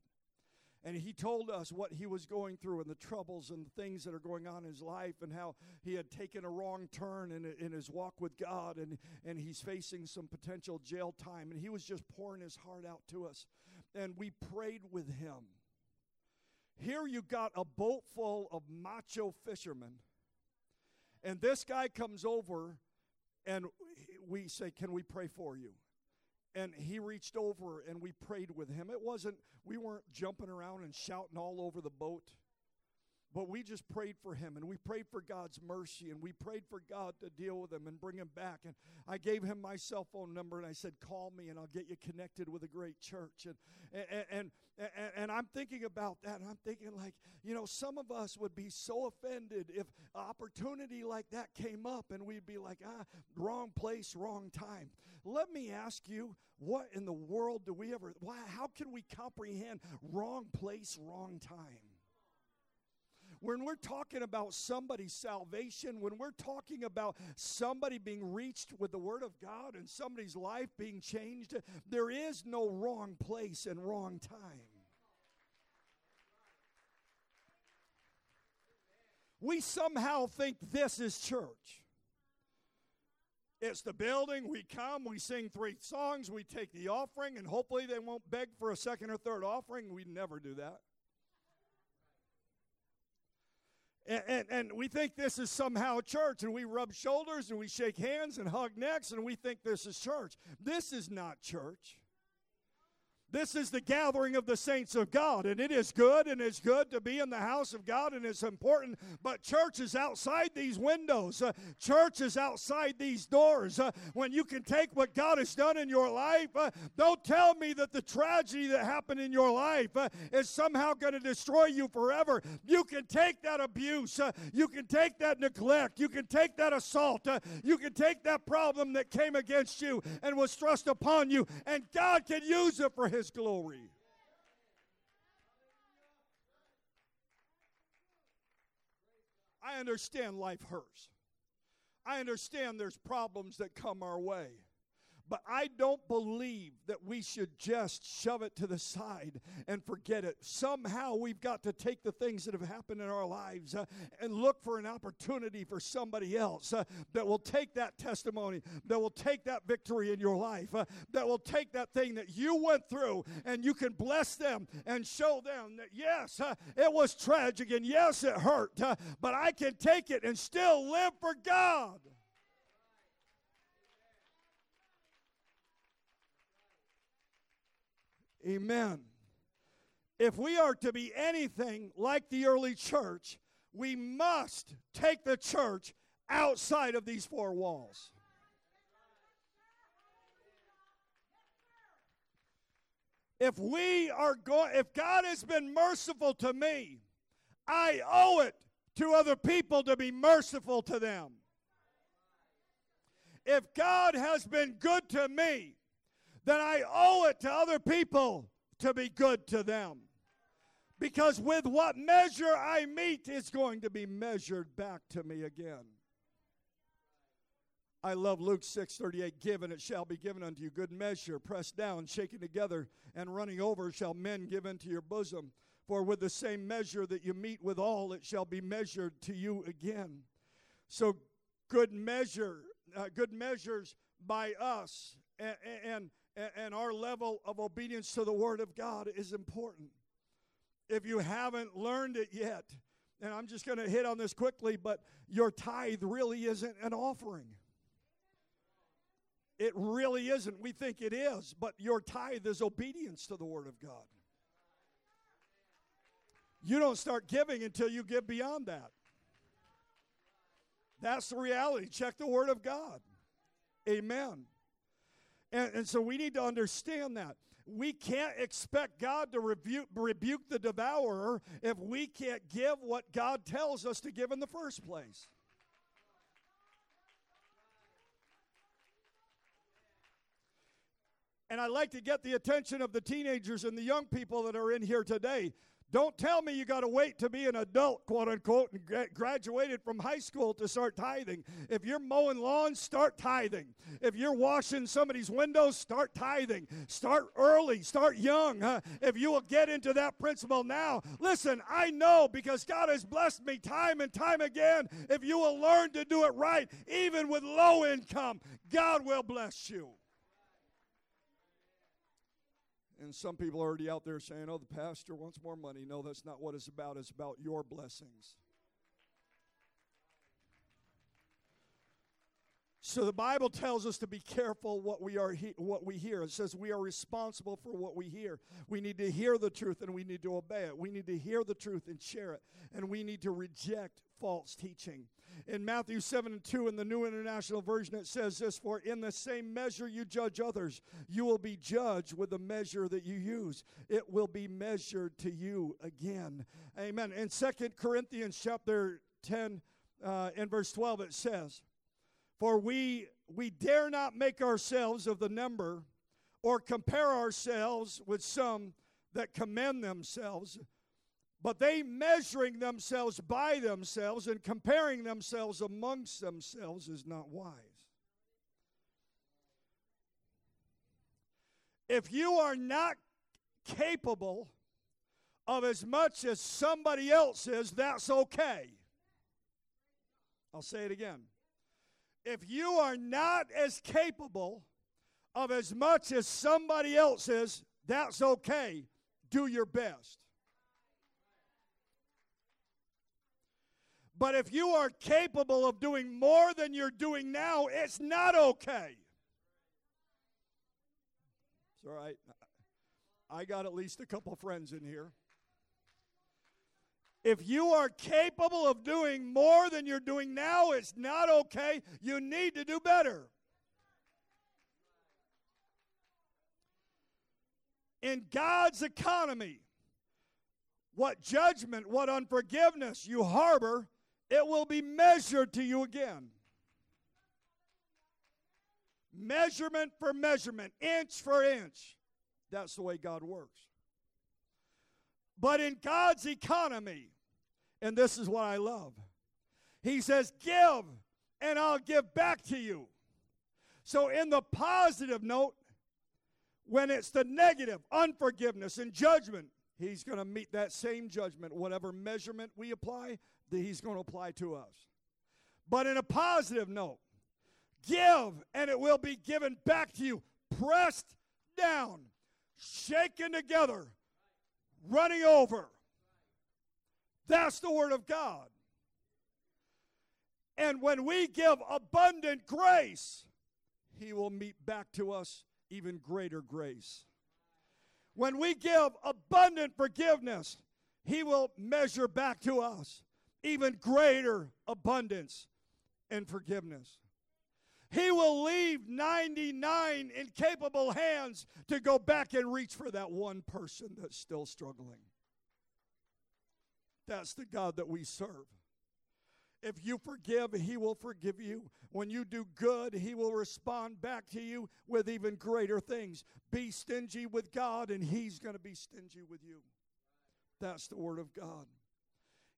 And he told us what he was going through and the troubles and the things that are going on in his life and how he had taken a wrong turn in, in his walk with God and, and he's facing some potential jail time. And he was just pouring his heart out to us. And we prayed with him. Here you got a boat full of macho fishermen. And this guy comes over and we say, Can we pray for you? And he reached over and we prayed with him. It wasn't, we weren't jumping around and shouting all over the boat. But we just prayed for him and we prayed for God's mercy and we prayed for God to deal with him and bring him back. And I gave him my cell phone number and I said, Call me and I'll get you connected with a great church. And, and, and, and, I'm thinking about that I'm thinking, like, you know, some of us would be so offended if opportunity like that came up and we'd be like, ah, wrong place, wrong time. Let me ask you, what in the world do we ever, why, how can we comprehend wrong place, wrong time? When we're talking about somebody's salvation, when we're talking about somebody being reached with the Word of God and somebody's life being changed, there is no wrong place and wrong time. We somehow think this is church. It's the building. We come, we sing three songs, we take the offering, and hopefully they won't beg for a second or third offering. We never do that. And, and, and, we think this is somehow church, and we rub shoulders and we shake hands and hug necks, and we think this is church. This is not church. This is the gathering of the saints of God, and it is good, and it's good to be in the house of God, and it's important. But church is outside these windows, uh, church is outside these doors. Uh, when you can take what God has done in your life, uh, don't tell me that the tragedy that happened in your life uh, is somehow going to destroy you forever. You can take that abuse, uh, you can take that neglect, you can take that assault, uh, you can take that problem that came against you and was thrust upon you, and God can use it for His his glory. I understand life hurts. I understand there's problems that come our way. But I don't believe that we should just shove it to the side and forget it. Somehow we've got to take the things that have happened in our lives uh, and look for an opportunity for somebody else uh, that will take that testimony, that will take that victory in your life, uh, that will take that thing that you went through and you can bless them and show them that yes, uh, it was tragic and yes, it hurt, uh, but I can take it and still live for God. Amen. If we are to be anything like the early church, we must take the church outside of these four walls. If we are going, if God has been merciful to me, I owe it to other people to be merciful to them. If God has been good to me, then I owe it to other people to be good to them. Because with what measure I mete is going to be measured back to me again. I love Luke 6:38 give and it shall be given unto you good measure pressed down shaken together and running over shall men give into your bosom for with the same measure that you mete with all it shall be measured to you again so good measure uh, good measures by us and, and and our level of obedience to the Word of God is important. If you haven't learned it yet, and I'm just going to hit on this quickly, but your tithe really isn't an offering. It really isn't. We think it is, but your tithe is obedience to the Word of God. You don't start giving until you give beyond that. That's the reality. Check the Word of God. Amen. And, and so we need to understand that. we can't expect God to rebuke, rebuke the devourer if we can't give what God tells us to give in the first place. And I'd like to get the attention of the teenagers and the young people that are in here today. Don't tell me you got to wait to be an adult, quote unquote, and graduated from high school to start tithing. If you're mowing lawns, start tithing. If you're washing somebody's windows, start tithing. Start early, start young. Huh? If you will get into that principle now, listen, I know because God has blessed me time and time again. If you will learn to do it right, even with low income, God will bless you. And some people are already out there saying, oh, the pastor wants more money. No, that's not what it's about. It's about your blessings. So the Bible tells us to be careful what we are he- what we hear. It says we are responsible for what we hear. We need to hear the truth and we need to obey it. We need to hear the truth and share it. And we need to reject false teaching. In Matthew 7 and 2 in the New International Version, it says this For in the same measure you judge others, you will be judged with the measure that you use. It will be measured to you again. Amen. In Second Corinthians chapter 10, uh, in verse 12, it says, For we we dare not make ourselves of the number or compare ourselves with some that commend themselves but they measuring themselves by themselves and comparing themselves amongst themselves is not wise. If you are not capable of as much as somebody else is, that's okay. I'll say it again. If you are not as capable of as much as somebody else is, that's okay. Do your best. But if you are capable of doing more than you're doing now, it's not okay. It's all right. I got at least a couple friends in here. If you are capable of doing more than you're doing now, it's not okay. You need to do better. In God's economy, what judgment, what unforgiveness you harbor it will be measured to you again. Measurement for measurement, inch for inch. That's the way God works. But in God's economy, and this is what I love, He says, Give, and I'll give back to you. So, in the positive note, when it's the negative, unforgiveness and judgment, He's going to mete that same judgment. Whatever measurement we apply, that He's going to apply to us. But in a positive note, give and it will be given back to you, pressed down, shaken together, running over. That's the Word of God. And when we give abundant grace, He will mete back to us even greater grace. When we give abundant forgiveness, He will measure back to us even greater abundance and forgiveness. He will leave 99 incapable hands to go back and reach for that one person that's still struggling. That's the God that we serve. If you forgive, He will forgive you. When you do good, He will respond back to you with even greater things. Be stingy with God, and He's going to be stingy with you. That's the Word of God.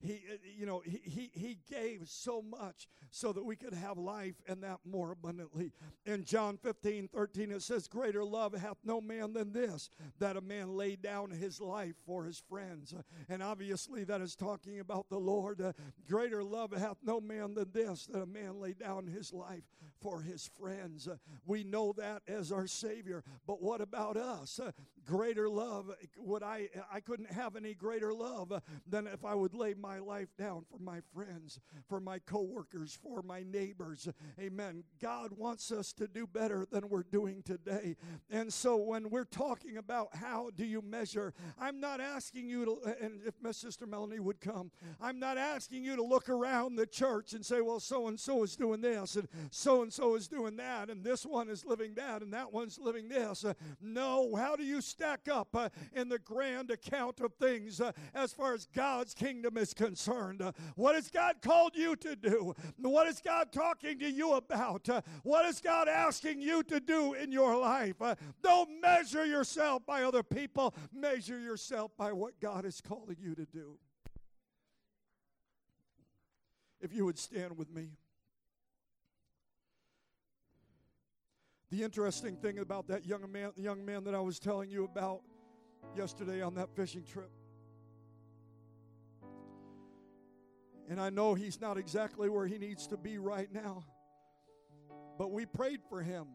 He, uh, you know, he, he, he gave so much so that we could have life and that more abundantly. In John 15, 13, it says, Greater love hath no man than this, that a man lay down his life for his friends. And obviously, that is talking about the Lord. Uh, greater love hath no man than this, that a man lay down his life for his friends. Uh, we know that as our Savior. But what about us? Uh, greater love, would I, I couldn't have any greater love uh, than if I would lay my life down for my friends, for my coworkers, for my neighbors. Amen. God wants us to do better than we're doing today. And so when we're talking about how do you measure, I'm not asking you to, and if my sister Melanie would come, I'm not asking you to look around the church and say, well, so and so is doing this, and so and so is doing that, and this one is living that, and that one's living this. Uh, no, how do you stack up uh, in the grand account of things uh, as far as God's kingdom is concerned. Uh, what has God called you to do? What is God talking to you about? Uh, what is God asking you to do in your life? Uh, don't measure yourself by other people, measure yourself by what God is calling you to do. If you would stand with me. The interesting thing about that young man, young man that I was telling you about yesterday on that fishing trip. And I know he's not exactly where he needs to be right now. But we prayed for him.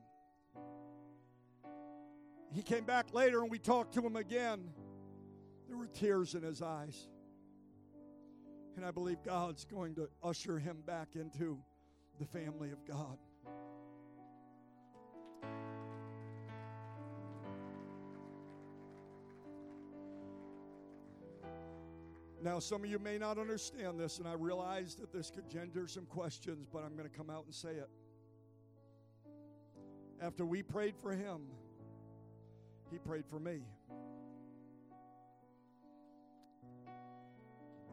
He came back later and we talked to him again. There were tears in his eyes. And I believe God's going to usher him back into the family of God. Now, some of you may not understand this, and I realize that this could gender some questions, but I'm going to come out and say it. After we prayed for him, he prayed for me.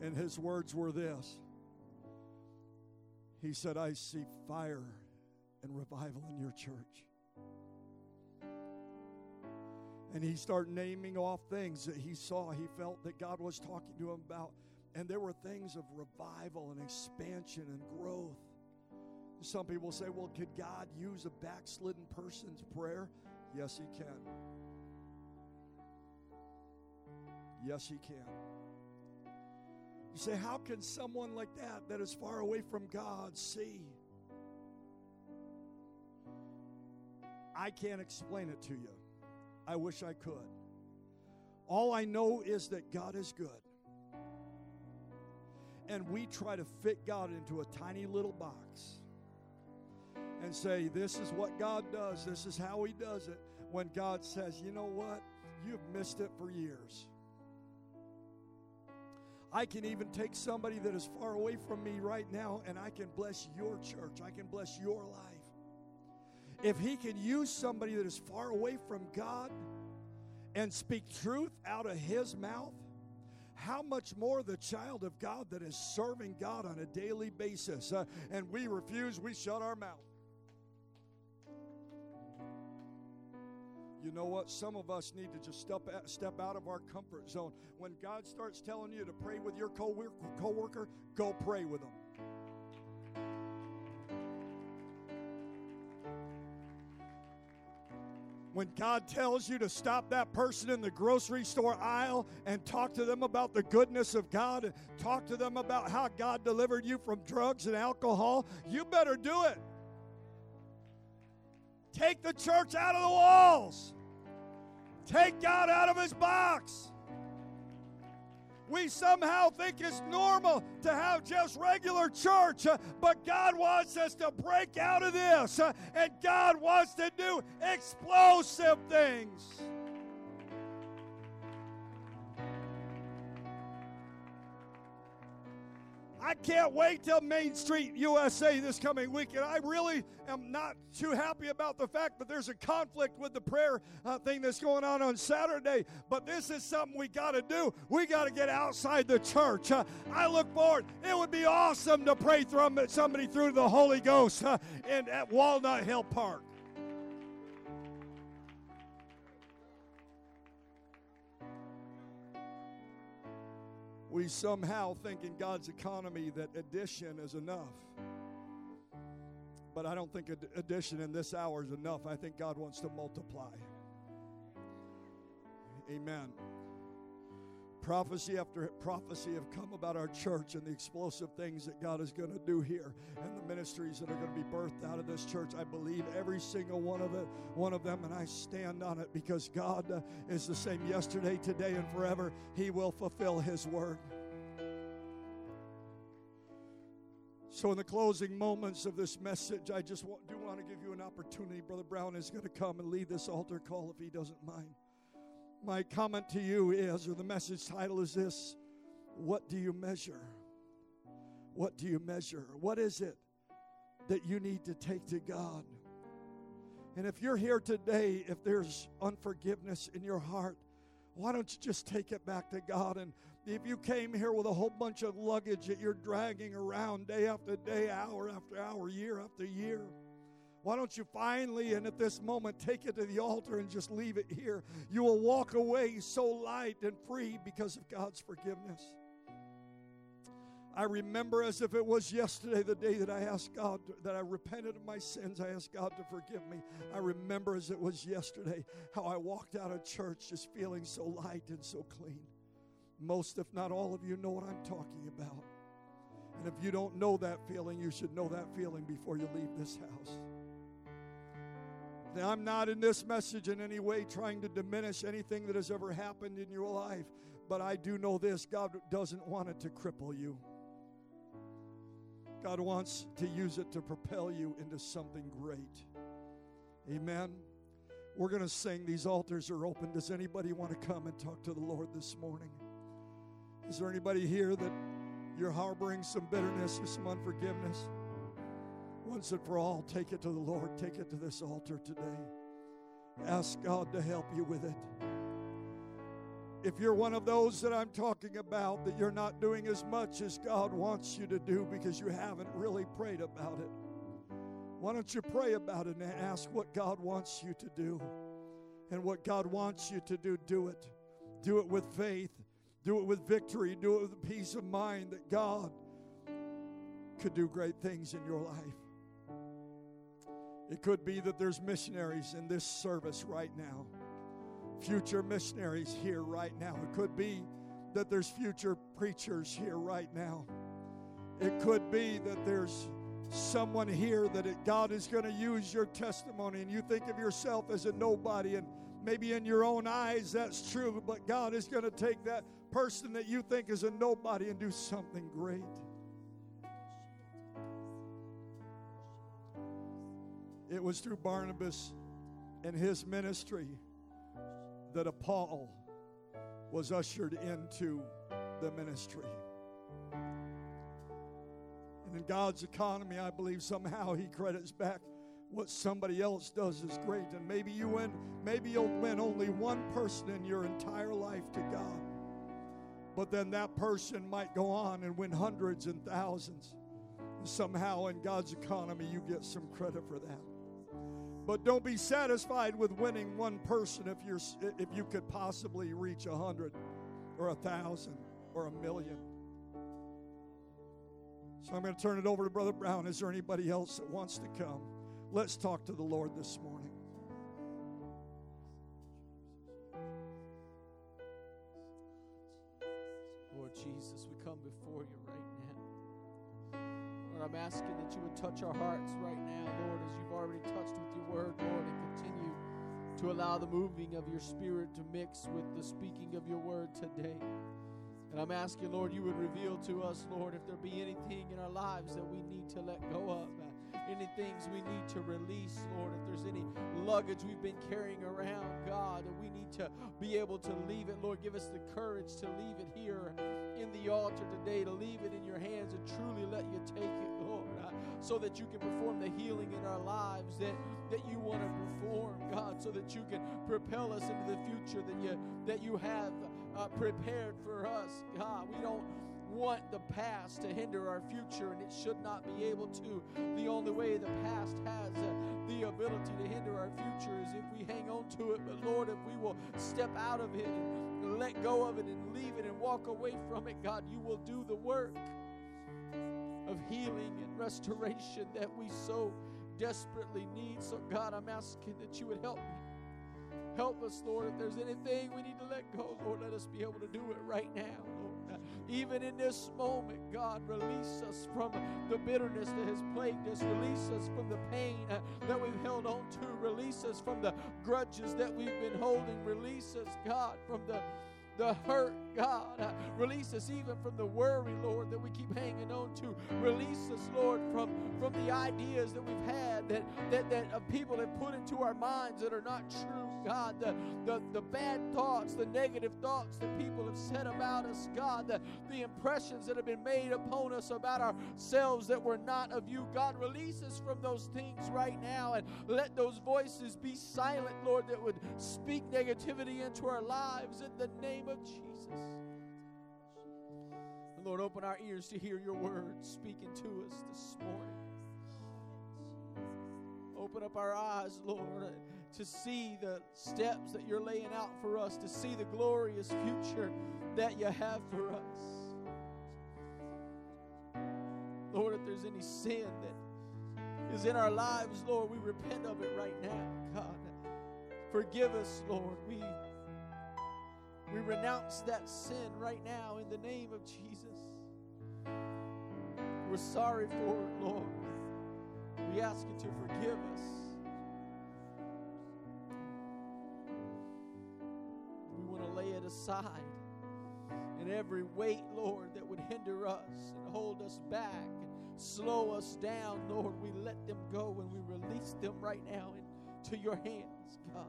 And his words were this He said, I see fire and revival in your church. And he started naming off things that he saw, he felt that God was talking to him about. And there were things of revival and expansion and growth. Some people say, well, could God use a backslidden person's prayer? Yes, he can. Yes, he can. You say, how can someone like that, that is far away from God, see? I can't explain it to you. I wish I could. All I know is that God is good. And we try to fit God into a tiny little box and say, This is what God does, this is how He does it. When God says, You know what? You've missed it for years. I can even take somebody that is far away from me right now and I can bless your church. I can bless your life. If He can use somebody that is far away from God and speak truth out of His mouth, how much more the child of God that is serving God on a daily basis? Uh, and we refuse, we shut our mouth. You know what? Some of us need to just step out, step out of our comfort zone. When God starts telling you to pray with your co-worker, go pray with them. When God tells you to stop that person in the grocery store aisle and talk to them about the goodness of God and talk to them about how God delivered you from drugs and alcohol, you better do it. Take the church out of the walls. Take God out of his box. We somehow think it's normal to have just regular church, uh, but God wants us to break out of this, uh, and God wants to do explosive things. I can't wait till Main Street USA this coming weekend. I really am not too happy about the fact that there's a conflict with the prayer uh, thing that's going on on Saturday. But this is something we got to do. We got to get outside the church. Uh, I look forward. It would be awesome to pray through somebody through the Holy Ghost uh, in at Walnut Hill Park. We somehow think in God's economy that addition is enough. But I don't think addition in this hour is enough. I think God wants to multiply. Amen. Prophecy after prophecy have come about our church and the explosive things that God is going to do here and the ministries that are going to be birthed out of this church. I believe every single one of it, one of them, and I stand on it because God uh, is the same yesterday, today, and forever. He will fulfill His word. So, in the closing moments of this message, I just do want to give you an opportunity. Brother Brown is going to come and lead this altar call if he doesn't mind my comment to you is, or the message title is this What do you measure? What do you measure? What is it that you need to take to God? And if you're here today, if there's unforgiveness in your heart, why don't you just take it back to God? And if you came here with a whole bunch of luggage that you're dragging around day after day, hour after hour, year after year, why don't you finally and at this moment take it to the altar and just leave it here? You will walk away so light and free because of God's forgiveness. I remember as if it was yesterday, the day that I asked God, that I repented of my sins. I asked God to forgive me. I remember as it was yesterday how I walked out of church just feeling so light and so clean. Most, if not all of you, know what I'm talking about. And if you don't know that feeling, you should know that feeling before you leave this house. I'm not in this message in any way trying to diminish anything that has ever happened in your life, but I do know this God doesn't want it to cripple you. God wants to use it to propel you into something great. Amen. We're going to sing. These altars are open. Does anybody want to come and talk to the Lord this morning? Is there anybody here that you're harboring some bitterness or some unforgiveness? Once and for all, take it to the Lord. Take it to this altar today. Ask God to help you with it if you're one of those that I'm talking about, that you're not doing as much as God wants you to do because you haven't really prayed about it, why don't you pray about it and ask what God wants you to do? And what God wants you to do, do it. Do it with faith, do it with victory, do it with peace of mind that God could do great things in your life. It could be that there's missionaries in this service right now future missionaries here right now. It could be that there's future preachers here right now. It could be that there's someone here that it, God is going to use your testimony and you think of yourself as a nobody and maybe in your own eyes that's true, but God is going to take that person that you think is a nobody and do something great. It was through Barnabas and his ministry that a Paul was ushered into the ministry. And in God's economy, I believe somehow He credits back what somebody else does is great. And maybe you win, maybe you'll win only one person in your entire life to God. But then that person might go on and win hundreds and thousands. And somehow in God's economy, you get some credit for that. But don't be satisfied with winning one person if you're if you could possibly reach a hundred or a thousand or a million. So I'm going to turn it over to Brother Brown. Is there anybody else that wants to come? Let's talk to the Lord this morning. Lord Jesus, we come before you I'm asking that you would touch our hearts right now, Lord, as you've already touched with your word, Lord, and continue to allow the moving of your spirit to mix with the speaking of your word today. And I'm asking, Lord, you would reveal to us, Lord, if there be anything in our lives that we need to let go of, uh, any things we need to release, Lord, if there's any luggage we've been carrying around, God, that we need to be able to leave it, Lord, give us the courage to leave it here in the altar today, to leave it in your hands and truly let you take it, Lord, uh, so that you can perform the healing in our lives that, that you want to perform, God, so that you can propel us into the future that you, that you have uh, prepared for us, God. We don't want the past to hinder our future, and it should not be able to. The only way the past has uh, the ability to hinder our future is if we hang on to it. But Lord, if we will step out of it and let go of it and leave it and walk away from it, God, you will do the work of healing and restoration that we so desperately need. So, God, I'm asking that you would help me. Help us, Lord. If there's anything we need to let go, Lord, let us be able to do it right now, Lord. Even in this moment, God, release us from the bitterness that has plagued us. Release us from the pain uh, that we've held on to. Release us from the grudges that we've been holding. Release us, God, from the the hurt, God. Uh, release us even from the worry, Lord, that we keep hanging on to. Release us, Lord, from, from the ideas that we've had that, that, that uh, people have put into our minds that are not true, God. The, the, the bad thoughts, the negative thoughts that people have said about us, God. The, the impressions that have been made upon us about ourselves that were not of you, God. Release us from those things right now and let those voices be silent, Lord, that would speak negativity into our lives in the name of Jesus. And Lord, open our ears to hear your word speaking to us this morning. Open up our eyes, Lord, to see the steps that you're laying out for us, to see the glorious future that you have for us. Lord, if there's any sin that is in our lives, Lord, we repent of it right now, God. Forgive us, Lord. We we renounce that sin right now in the name of Jesus. We're sorry for it, Lord. We ask you to forgive us. We want to lay it aside and every weight, Lord, that would hinder us and hold us back and slow us down, Lord, we let them go and we release them right now into your hands, God.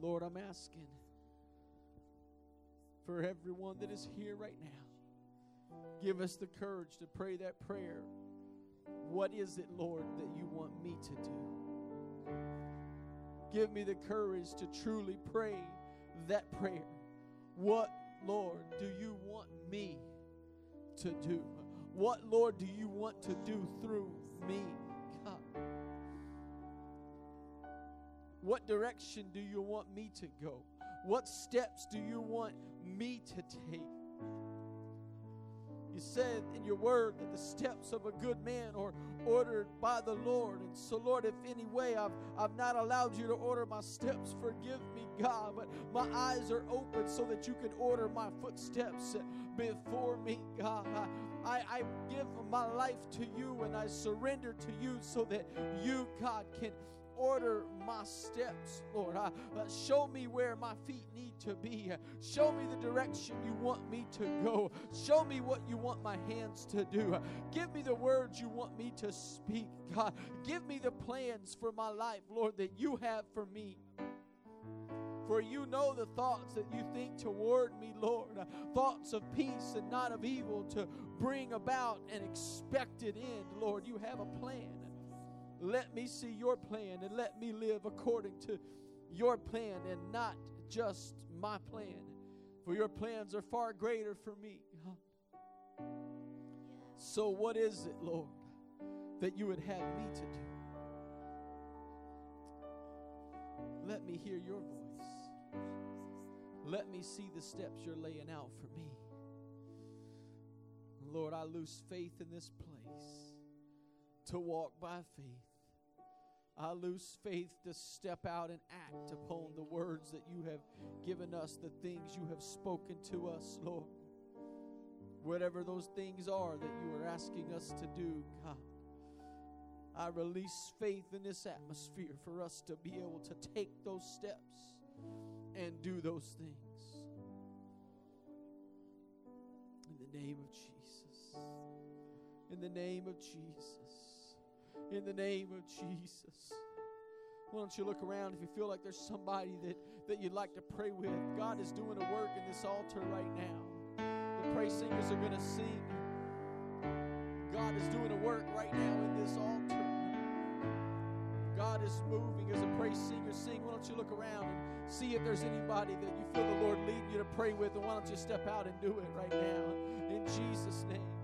Lord, I'm asking for everyone that is here right now. Give us the courage to pray that prayer. What is it, Lord, that you want me to do? Give me the courage to truly pray that prayer. What, Lord, do you want me to do? What, Lord, do you want to do through me? What direction do you want me to go? What steps do you want me to take? You said in your word that the steps of a good man are ordered by the Lord. And so, Lord, if any way I've, I've not allowed you to order my steps, forgive me, God. But my eyes are open so that you can order my footsteps before me, God. I, I, I give my life to you and I surrender to you so that you, God, can order my steps, Lord. Uh, uh, show me where my feet need to be. show me the direction you want me to go. Show me what you want my hands to do. give me the words you want me to speak, God. Give me the plans for my life, Lord, that you have for me. For you know the thoughts that you think toward me, Lord. Thoughts of peace and not of evil to bring about an expected end, Lord. You have a plan. Let me see your plan and let me live according to your plan and not just my plan. For your plans are far greater for me. So, what is it, Lord, that you would have me to do? Let me hear your voice. Let me see the steps you're laying out for me. Lord, I lose faith in this place to walk by faith. I lose faith to step out and act upon the words that you have given us, the things you have spoken to us, Lord. Whatever those things are that you are asking us to do, God, I release faith in this atmosphere for us to be able to take those steps and do those things. In the name of Jesus. In the name of Jesus in the name of Jesus. Why don't you look around if you feel like there's somebody that, that you'd like to pray with? God is doing a work in this altar right now. The praise singers are going to sing. God is doing a work right now in this altar. God is moving as a praise singer sing. Why don't you look around and see if there's anybody that you feel the Lord leading you to pray with, and why don't you step out and do it right now in Jesus' name.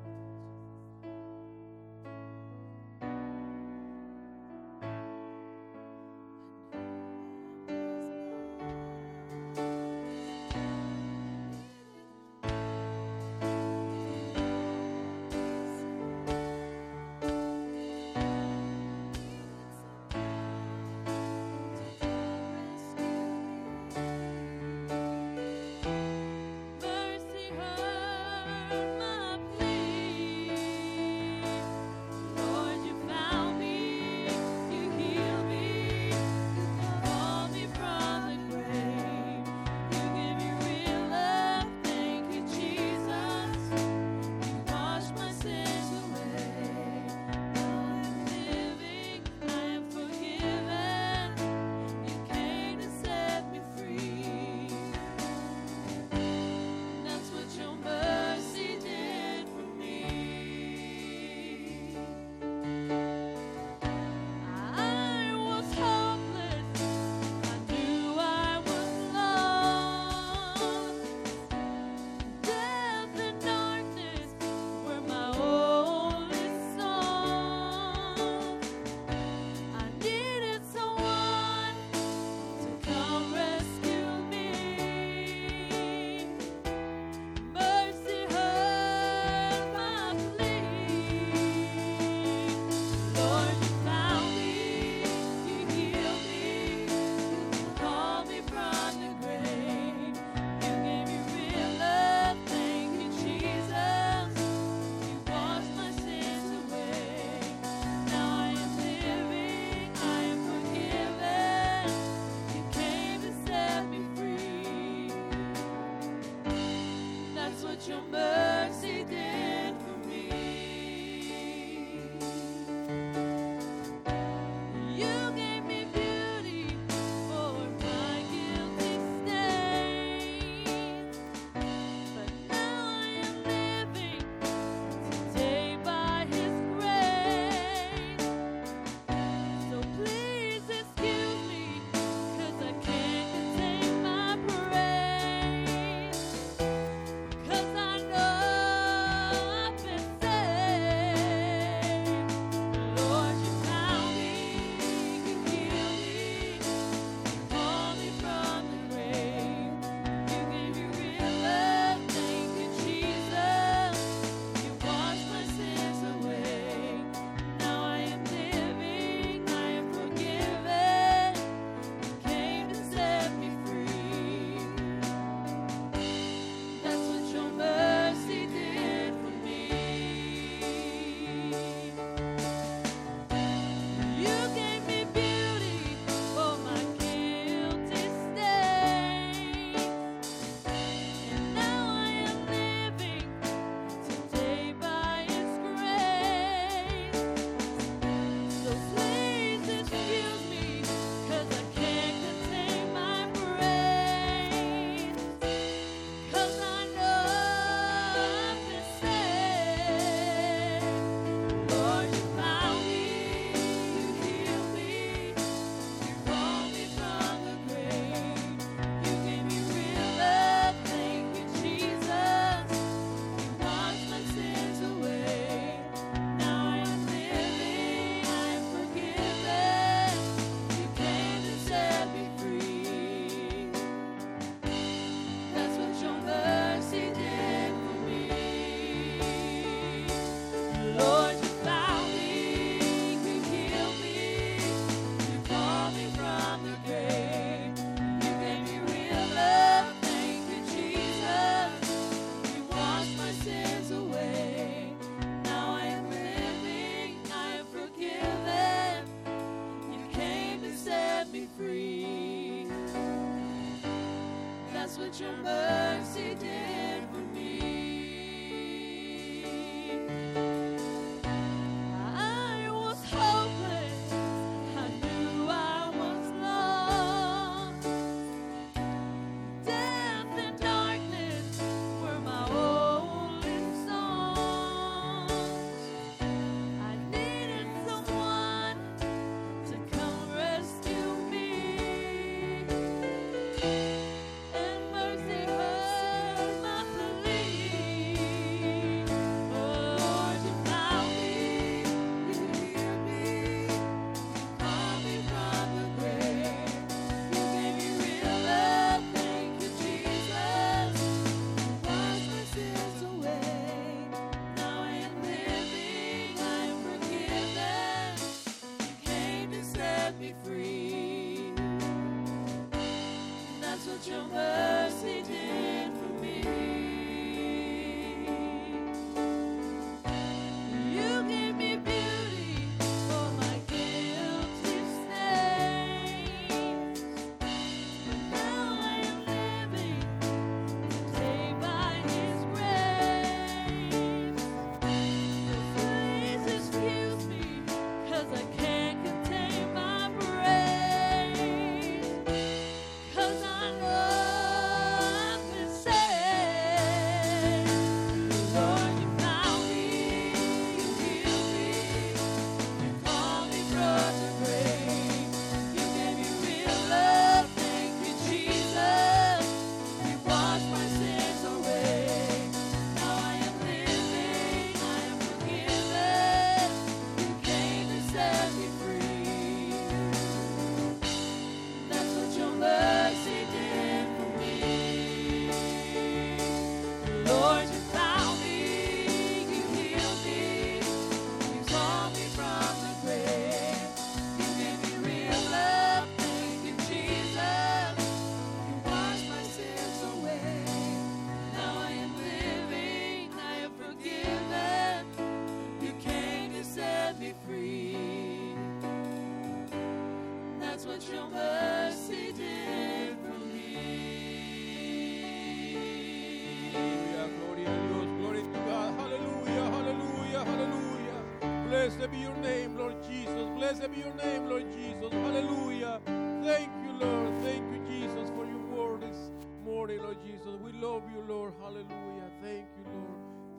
Your mercy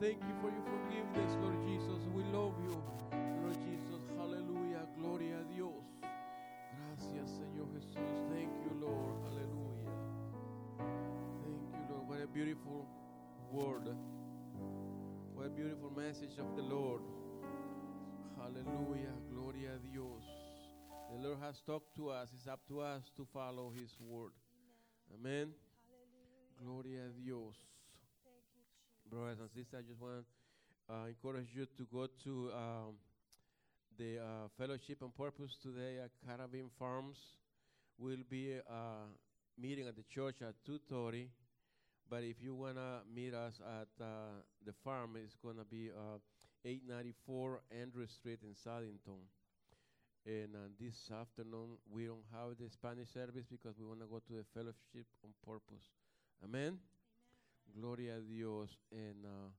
Thank you for your forgiveness, Lord Jesus. We love you, Lord Jesus. Hallelujah. Gloria a Dios. Gracias, Señor Jesús. Thank you, Lord. Hallelujah. Thank you, Lord. What a beautiful word. What a beautiful message of the Lord. Hallelujah. Gloria a Dios. The Lord has talked to us. It's up to us to follow His word. Amen. Gloria a Dios. Brothers and sisters, I just want to uh, encourage you to go to um, the uh, fellowship and purpose today at Carabin Farms. We'll be uh, meeting at the church at 2:30. But if you wanna meet us at uh, the farm, it's gonna be uh, 894 Andrew Street in Southington. And uh, this afternoon we don't have the Spanish service because we wanna go to the fellowship on purpose. Amen. Gloria a Dios. And uh,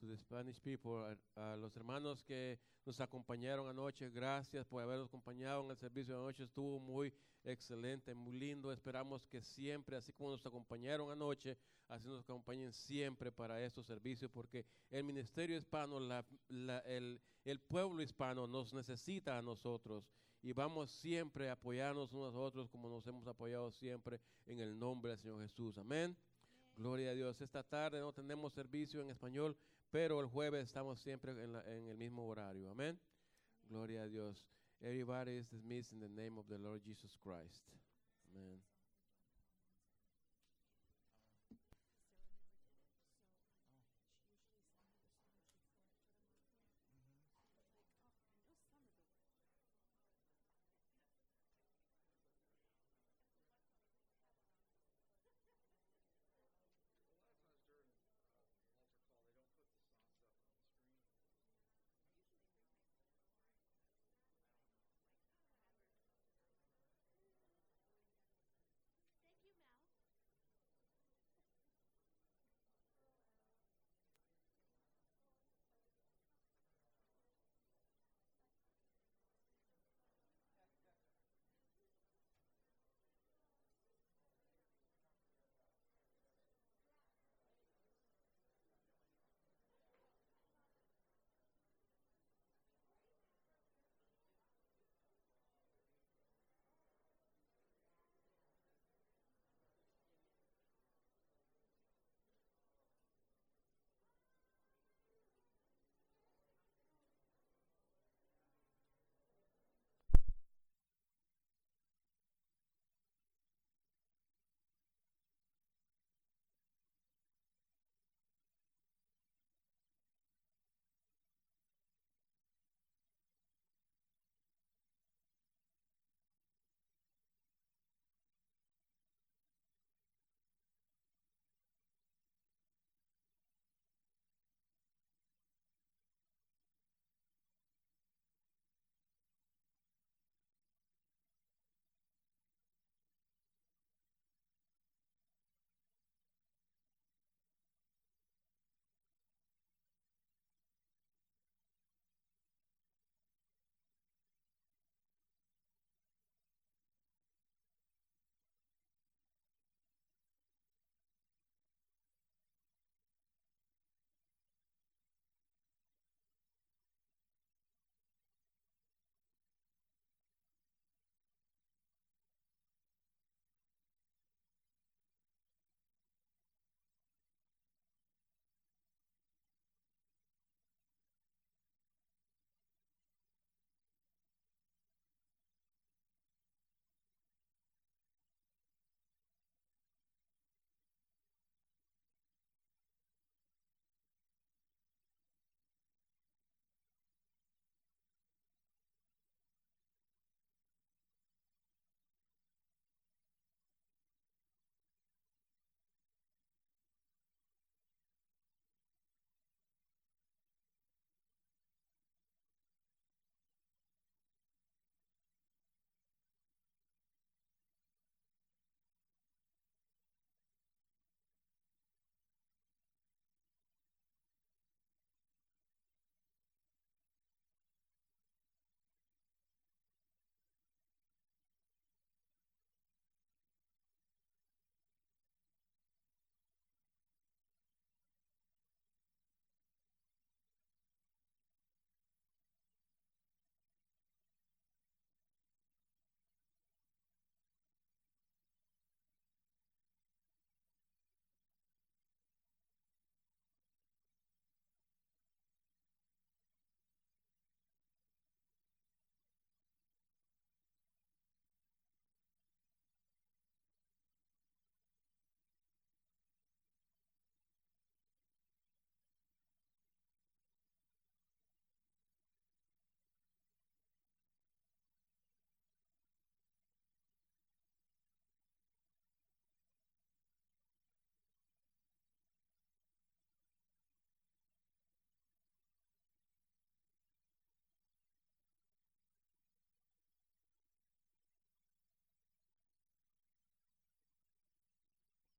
to the Spanish people, a, los hermanos que nos acompañaron anoche, gracias por habernos acompañado en el servicio de anoche. Estuvo muy excelente, muy lindo. Esperamos que siempre, así como nos acompañaron anoche, así nos acompañen siempre para estos servicios, porque el ministerio hispano, la- el, el pueblo hispano nos necesita a nosotros. Y vamos siempre a apoyarnos unos otros como nos hemos apoyado siempre en el nombre del Señor Jesús. Amén. Gloria a Dios. Esta tarde no tenemos servicio en español, pero el jueves estamos siempre en, la- en el mismo horario. Amén. Gloria a Dios. Everybody is dismissed in the name of the Lord Jesus Christ. Amen.